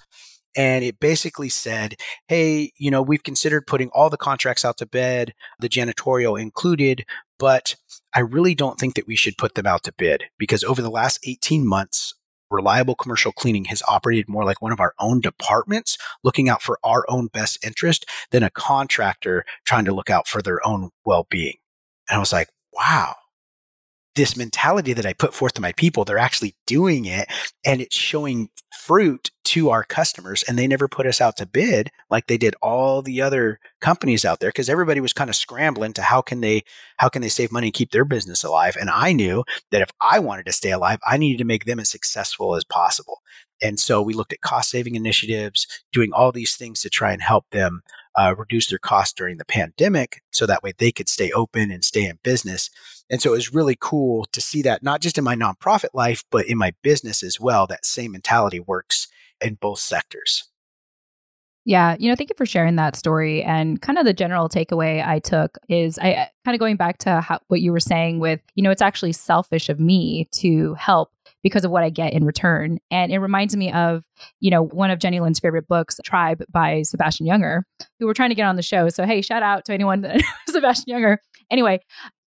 and it basically said, hey, you know, we've considered putting all the contracts out to bid, the janitorial included, but I really don't think that we should put them out to bid because over the last 18 months, Reliable Commercial Cleaning has operated more like one of our own departments, looking out for our own best interest than a contractor trying to look out for their own well being. And I was like, wow, this mentality that I put forth to my people, they're actually doing it and it's showing fruit to our customers. And they never put us out to bid like they did all the other companies out there because everybody was kind of scrambling to how can they how can they save money and keep their business alive. And I knew that if I wanted to stay alive, I needed to make them as successful as possible. And so we looked at cost saving initiatives, doing all these things to try and help them uh, reduce their costs during the pandemic so that way they could stay open and stay in business. And so it was really cool to see that not just in my nonprofit life, but in my business as well. That same mentality works in both sectors. Yeah, you know, thank you for sharing that story. And kind of the general takeaway I took is I kind of going back to how, what you were saying with, you know, it's actually selfish of me to help because of what I get in return. And it reminds me of, you know, one of Jenny Lynn's favorite books, Tribe by Sebastian Junger, who we're trying to get on the show. So, hey, shout out to anyone Sebastian Junger. Anyway,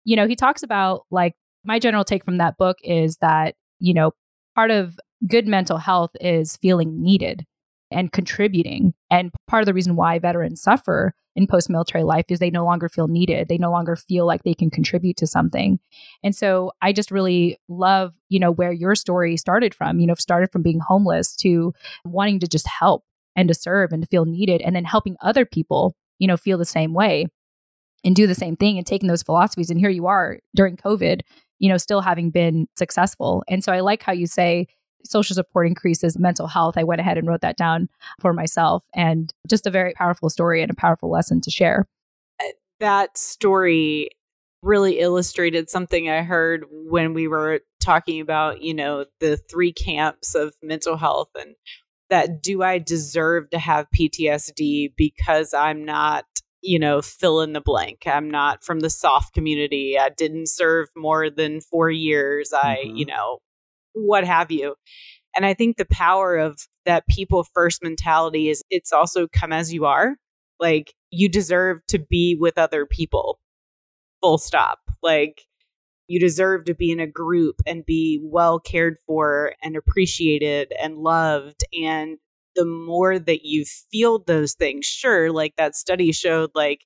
you know, he talks about like my general take from that book is that, you know, part of good mental health is feeling needed and contributing. And part of the reason why veterans suffer in post military life is they no longer feel needed. They no longer feel like they can contribute to something. And so I just really love, you know, where your story started from, you know, started from being homeless to wanting to just help and to serve and to feel needed and then helping other people, you know, feel the same way and do the same thing and taking those philosophies. And here you are during COVID, you know, still having been successful. And so I like how you say social support increases mental health. I went ahead and wrote that down for myself and just a very powerful story and a powerful lesson to share. Uh, that story really illustrated something I heard when we were talking about, you know, the three camps of mental health and that do I deserve to have PTSD because I'm not you know, fill in the blank. I'm not from the SOF community. I didn't serve more than four years. Mm-hmm. I, you know, what have you. And I think the power of that people first mentality is it's also come as you are. Like you deserve to be with other people. Full stop. Like you deserve to be in a group and be well cared for and appreciated and loved and the more that you feel those things, sure, like that study showed, like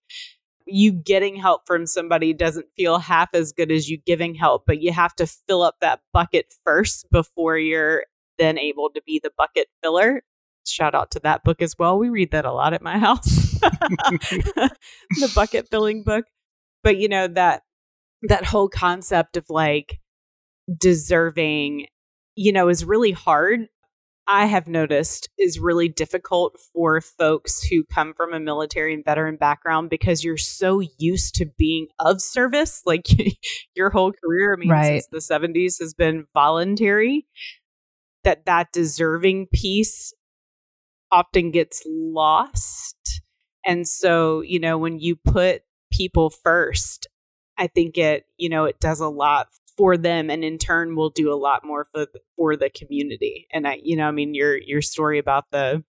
you getting help from somebody doesn't feel half as good as you giving help, but you have to fill up that bucket first before you're then able to be the bucket filler. Shout out to that book as well. We read that a lot at my house. the bucket filling book. But you know that that whole concept of like deserving, you know, is really hard. I have noticed is really difficult for folks who come from a military and veteran background because you're so used to being of service. Like your whole career, I mean, Right. since the 70s has been voluntary, that that deserving piece often gets lost. And so, you know, when you put people first, I think it, you know, it does a lot for them and in turn will do a lot more for the, for the community. And I, you know, I mean your your story about the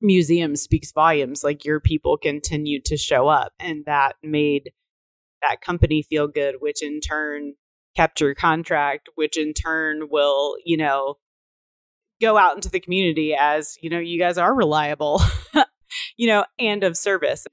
museum speaks volumes like your people continued to show up and that made that company feel good which in turn kept your contract which in turn will, you know, go out into the community as, you know, you guys are reliable. you know, and of service.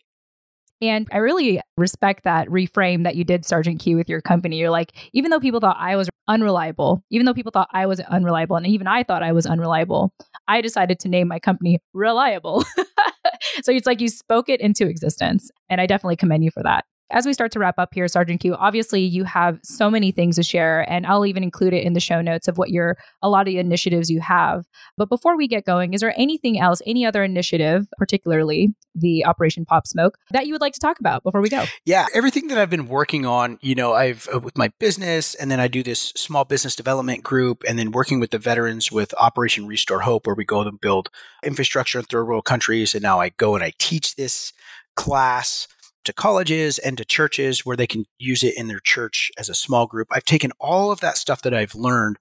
And I really respect that reframe that you did, Sergeant Q, with your company. You're like, even though people thought I was unreliable, even though people thought I was unreliable, and even I thought I was unreliable, I decided to name my company Reliable. so it's like you spoke it into existence. And I definitely commend you for that. As we start to wrap up here, Sergeant Q, obviously you have so many things to share, and I'll even include it in the show notes of what your a lot of the initiatives you have. But before we get going, is there anything else, any other initiative, particularly the Operation Pop Smoke, that you would like to talk about before we go? Yeah, everything that I've been working on, you know, I've uh, with my business, and then I do this small business development group, and then working with the veterans with Operation Restore Hope, where we go and build infrastructure in third world countries. And now I go and I teach this class to colleges and to churches where they can use it in their church as a small group. I've taken all of that stuff that I've learned,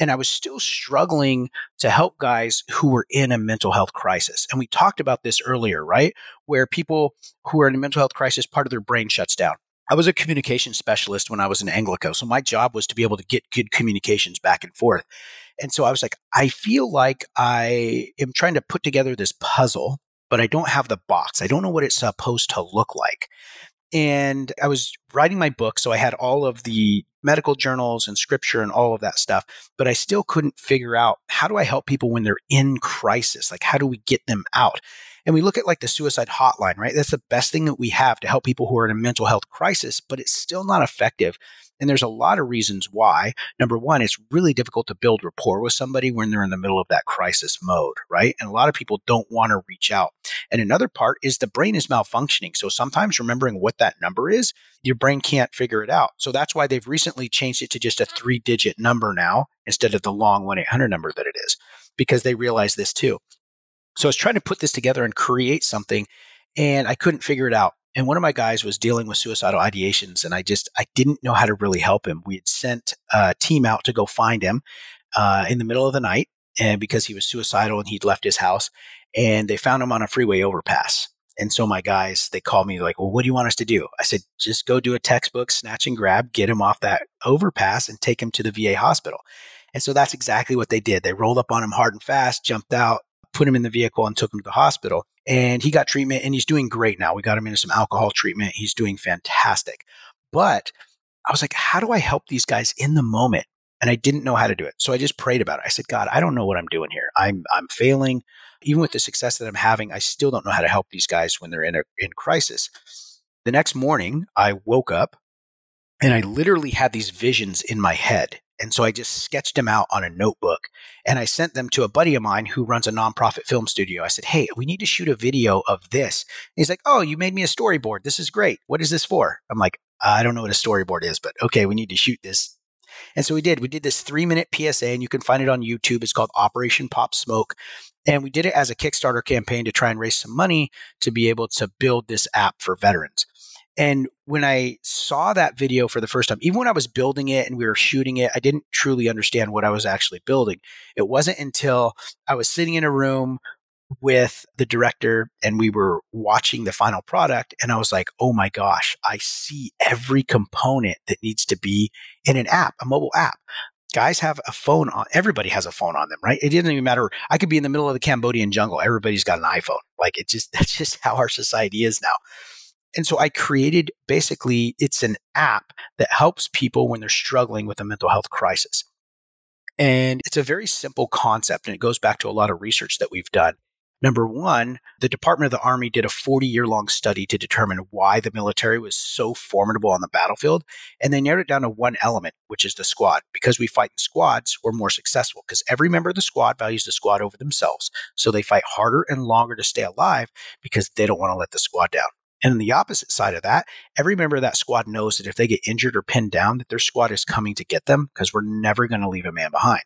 and I was still struggling to help guys who were in a mental health crisis. And we talked about this earlier, right? Where people who are in a mental health crisis, part of their brain shuts down. I was a communication specialist when I was in Anglico. So my job was to be able to get good communications back and forth. And so I was like, I feel like I am trying to put together this puzzle, but I don't have the box. I don't know what it's supposed to look like. And I was writing my book. So I had all of the medical journals and scripture and all of that stuff, but I still couldn't figure out how do I help people when they're in crisis? Like, how do we get them out? And we look at like the suicide hotline, right? That's the best thing that we have to help people who are in a mental health crisis, but it's still not effective. And there's a lot of reasons why. Number one, it's really difficult to build rapport with somebody when they're in the middle of that crisis mode, right? And a lot of people don't want to reach out. And another part is the brain is malfunctioning. So sometimes remembering what that number is, your brain can't figure it out. So that's why they've recently changed it to just a mm-hmm. three digit number now instead of the long 1 800 number that it is, because they realize this too. So I was trying to put this together and create something, and I couldn't figure it out. And one of my guys was dealing with suicidal ideations, and I just I didn't know how to really help him. We had sent a team out to go find him uh, in the middle of the night, and because he was suicidal and he'd left his house, and they found him on a freeway overpass. And so my guys, they called me like, "Well, what do you want us to do?" I said, "Just go do a textbook snatch and grab, get him off that overpass, and take him to the VA hospital." And so that's exactly what they did. They rolled up on him hard and fast, jumped out, put him in the vehicle and took him to the hospital. And he got treatment and he's doing great now. We got him into some alcohol treatment. He's doing fantastic. But I was like, how do I help these guys in the moment? And I didn't know how to do it. So I just prayed about it. I said, God, I don't know what I'm doing here. I'm I'm failing. Even with the success that I'm having, I still don't know how to help these guys when they're in a in crisis. The next morning, I woke up and I literally had these visions in my head. And so I just sketched them out on a notebook and I sent them to a buddy of mine who runs a nonprofit film studio. I said, Hey, we need to shoot a video of this. And he's like, Oh, you made me a storyboard. This is great. What is this for? I'm like, I don't know what a storyboard is, but okay, we need to shoot this. And so we did. We did this three minute PSA, and you can find it on YouTube. It's called Operation Pop Smoke. And we did it as a Kickstarter campaign to try and raise some money to be able to build this app for veterans. And when I saw that video for the first time, even when I was building it and we were shooting it, I didn't truly understand what I was actually building. It wasn't until I was sitting in a room with the director and we were watching the final product and I was like, "Oh my gosh, I see every component that needs to be in an app, a mobile app." Guys have a phone on everybody has a phone on them, right? It doesn't even matter. I could be in the middle of the Cambodian jungle. Everybody's got an iPhone. Like it just that's just how our society is now. And so I created basically it's an app that helps people when they're struggling with a mental health crisis. And it's a very simple concept and it goes back to a lot of research that we've done. Number one, the Department of the Army did a 40 year long study to determine why the military was so formidable on the battlefield. And they narrowed it down to one element, which is the squad. Because we fight in squads, we're more successful because every member of the squad values the squad over themselves. So they fight harder and longer to stay alive because they don't want to let the squad down. And on the opposite side of that, every member of that squad knows that if they get injured or pinned down, that their squad is coming to get them because we're never going to leave a man behind.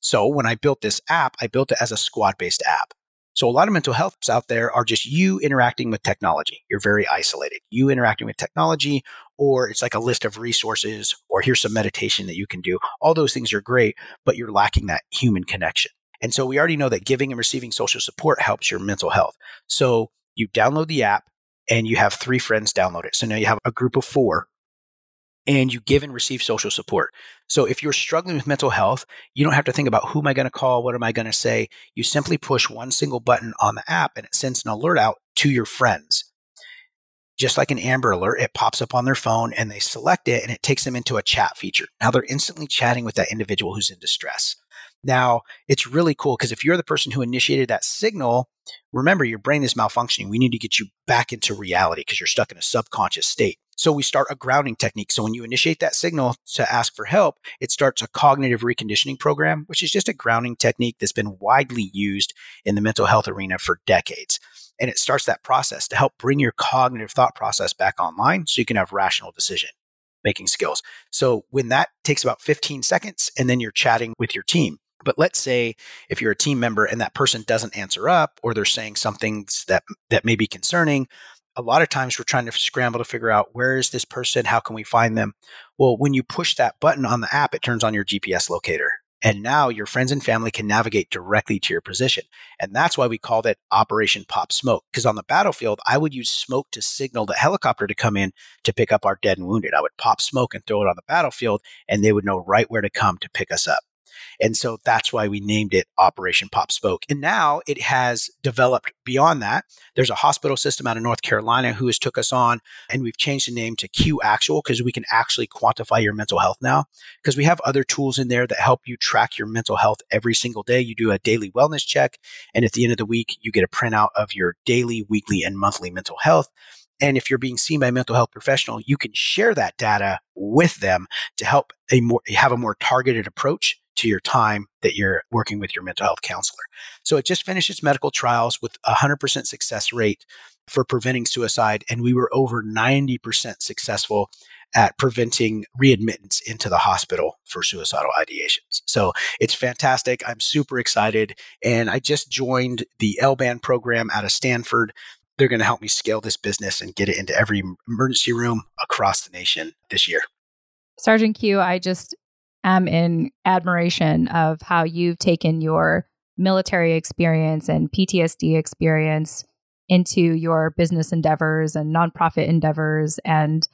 So when I built this app, I built it as a squad based app. So a lot of mental health out there are just you interacting with technology. You're very isolated. You interacting with technology, or it's like a list of resources, or here's some meditation that you can do. All those things are great, but you're lacking that human connection. And so we already know that giving and receiving social support helps your mental health. So you download the app and you have three friends download it. So now you have a group of four and you give and receive social support. So if you're struggling with mental health, you don't have to think about who am I going to call, what am I going to say. You simply push one single button on the app and it sends an alert out to your friends. Just like an Amber Alert, it pops up on their phone and they select it and it takes them into a chat feature. Now they're instantly chatting with that individual who's in distress. Now, it's really cool because if you're the person who initiated that signal, remember your brain is malfunctioning. We need to get you back into reality because you're stuck in a subconscious state. So we start a grounding technique. So when you initiate that signal to ask for help, it starts a cognitive reconditioning program, which is just a grounding technique that's been widely used in the mental health arena for decades. And it starts that process to help bring your cognitive thought process back online so you can have rational decision making skills. So when that takes about 15 seconds and then you're chatting with your team, but let's say if you're a team member and that person doesn't answer up or they're saying something that that may be concerning, a lot of times we're trying to scramble to figure out where is this person, how can we find them? Well, when you push that button on the app, it turns on your GPS locator. And now your friends and family can navigate directly to your position. And that's why we called it Operation Pop Smoke. Because on the battlefield, I would use smoke to signal the helicopter to come in to pick up our dead and wounded. I would pop smoke and throw it on the battlefield, and they would know right where to come to pick us up. And so that's why we named it Operation Pop Smoke. And now it has developed beyond that. There's a hospital system out of North Carolina who has took us on and we've changed the name to Q Actual because we can actually quantify your mental health now because we have other tools in there that help you track your mental health every single day. You do a daily wellness check and at the end of the week you get a printout of your daily, weekly and monthly mental health. And if you're being seen by a mental health professional, you can share that data with them to help a more have a more targeted approach to your time that you're working with your mental health counselor. So it just finished its medical trials with a 100% success rate for preventing suicide. And we were over 90% successful at preventing readmittance into the hospital for suicidal ideations. So it's fantastic. I'm super excited. And I just joined the LBAN program out of Stanford. They're going to help me scale this business and get it into every emergency room across the nation this year. Sergeant Q, I just am in admiration of how you've taken your military experience and PTSD experience into your business endeavors and nonprofit endeavors and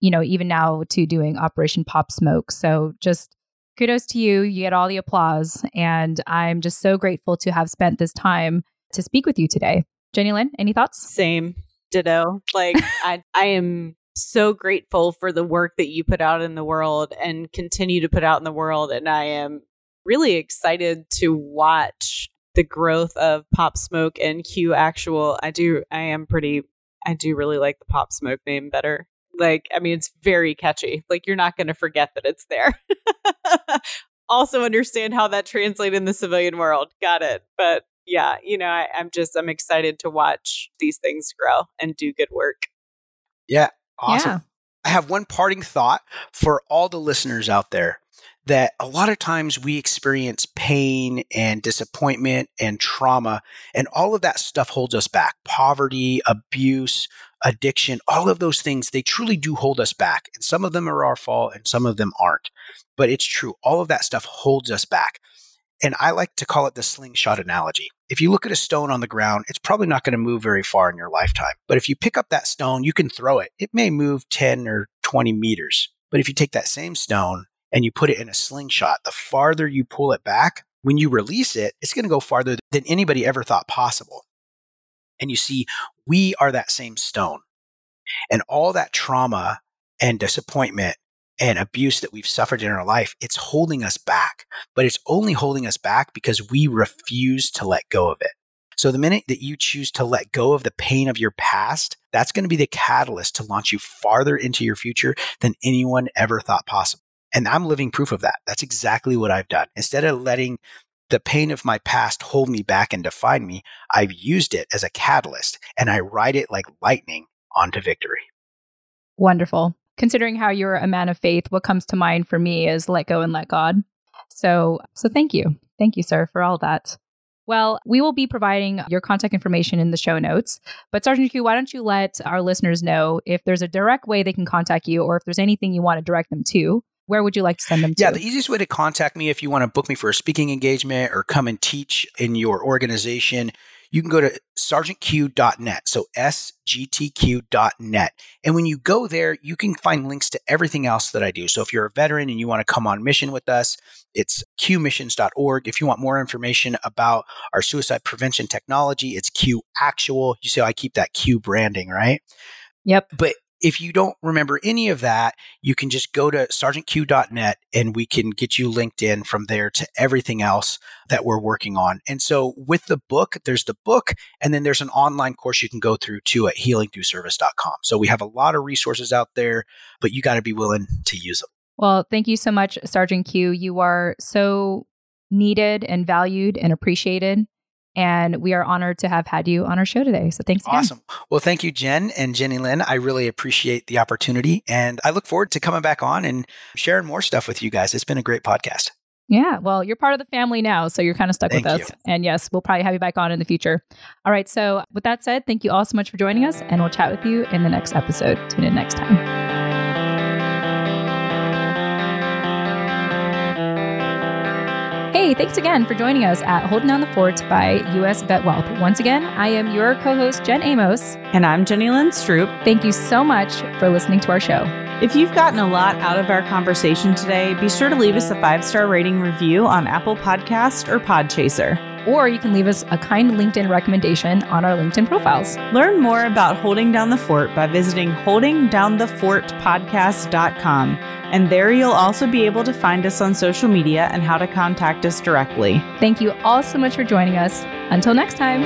you know even now to doing operation pop smoke. So just kudos to you. You get all the applause. And i'm just so grateful to have spent this time to speak with you today. Jenny lynn any thoughts? Same. Ditto. Like i i am so grateful for the work that you put out in the world and continue to put out in the world. And I am really excited to watch the growth of Pop Smoke and Q Actual. I do, I am pretty, I do really like the Pop Smoke name better. Like, I mean, it's very catchy. Like, you're not going to forget that it's there. also, understand how that translates in the civilian world. Got it. But yeah, you know, I, I'm just, I'm excited to watch these things grow and do good work. Yeah, Awesome. Yeah. I have one parting thought for all the listeners out there that a lot of times we experience pain and disappointment and trauma, and all of that stuff holds us back. Poverty, abuse, addiction, all of those things, they truly do hold us back. And some of them are our fault and some of them aren't. But it's true. All of that stuff holds us back. And I like to call it the slingshot analogy. If you look at a stone on the ground, it's probably not going to move very far in your lifetime. But if you pick up that stone, you can throw it. It may move 10 or 20 meters. But if you take that same stone and you put it in a slingshot, the farther you pull it back, when you release it, it's going to go farther than anybody ever thought possible. And you see, we are that same stone. And all that trauma and disappointment and abuse that we've suffered in our life, it's holding us back. But it's only holding us back because we refuse to let go of it. So the minute that you choose to let go of the pain of your past, that's going to be the catalyst to launch you farther into your future than anyone ever thought possible. And I'm living proof of that. That's exactly what I've done. Instead of letting the pain of my past hold me back and define me, I've used it as a catalyst and I ride it like lightning onto victory. Wonderful. Considering how you're a man of faith, what comes to mind for me is let go and let God. So, so thank you. Thank you, sir, for all that. Well, we will be providing your contact information in the show notes. But Sergeant Q, why don't you let our listeners know if there's a direct way they can contact you or if there's anything you want to direct them to? Where would you like to send them to? Yeah, the easiest way to contact me if you want to book me for a speaking engagement or come and teach in your organization, you can go to sergeantq.net. So sgtq.net. And when you go there, you can find links to everything else that I do. So if you're a veteran and you want to come on mission with us, it's qmissions.org. If you want more information about our suicide prevention technology, it's Q Actual. You see I keep that Q branding, right? Yep. But if you don't remember any of that, you can just go to sergeantq.net and we can get you linked in from there to everything else that we're working on. And so with the book, there's the book, and then there's an online course you can go through too at healingthroughservice.com. So we have a lot of resources out there, but you got to be willing to use them. Well, thank you so much, Sergeant Q. You are so needed and valued and appreciated. And we are honored to have had you on our show today. So thanks again. Awesome. Well, thank you, Jen and Jenny Lynn. I really appreciate the opportunity. And I look forward to coming back on and sharing more stuff with you guys. It's been a great podcast. Yeah, well, you're part of the family now, so you're kind of stuck Thank with us. you. And yes, we'll probably have you back on in the future. All right, so with that said, thank you all so much for joining us, and we'll chat with you in the next episode. Tune in next time. Hey, thanks again for joining us at Holding Down the Fort by US Vet Wealth. Once again, I am your co host, Jen Amos. And I'm Jenny Lynn Stroop. Thank you so much for listening to our show. If you've gotten a lot out of our conversation today, be sure to leave us a five star rating review on Apple Podcast or Podchaser. Or you can leave us a kind LinkedIn recommendation on our LinkedIn profiles. Learn more about Holding Down the Fort by visiting holdingdownthefortpodcast.com. And there you'll also be able to find us on social media and how to contact us directly. Thank you all so much for joining us. Until next time.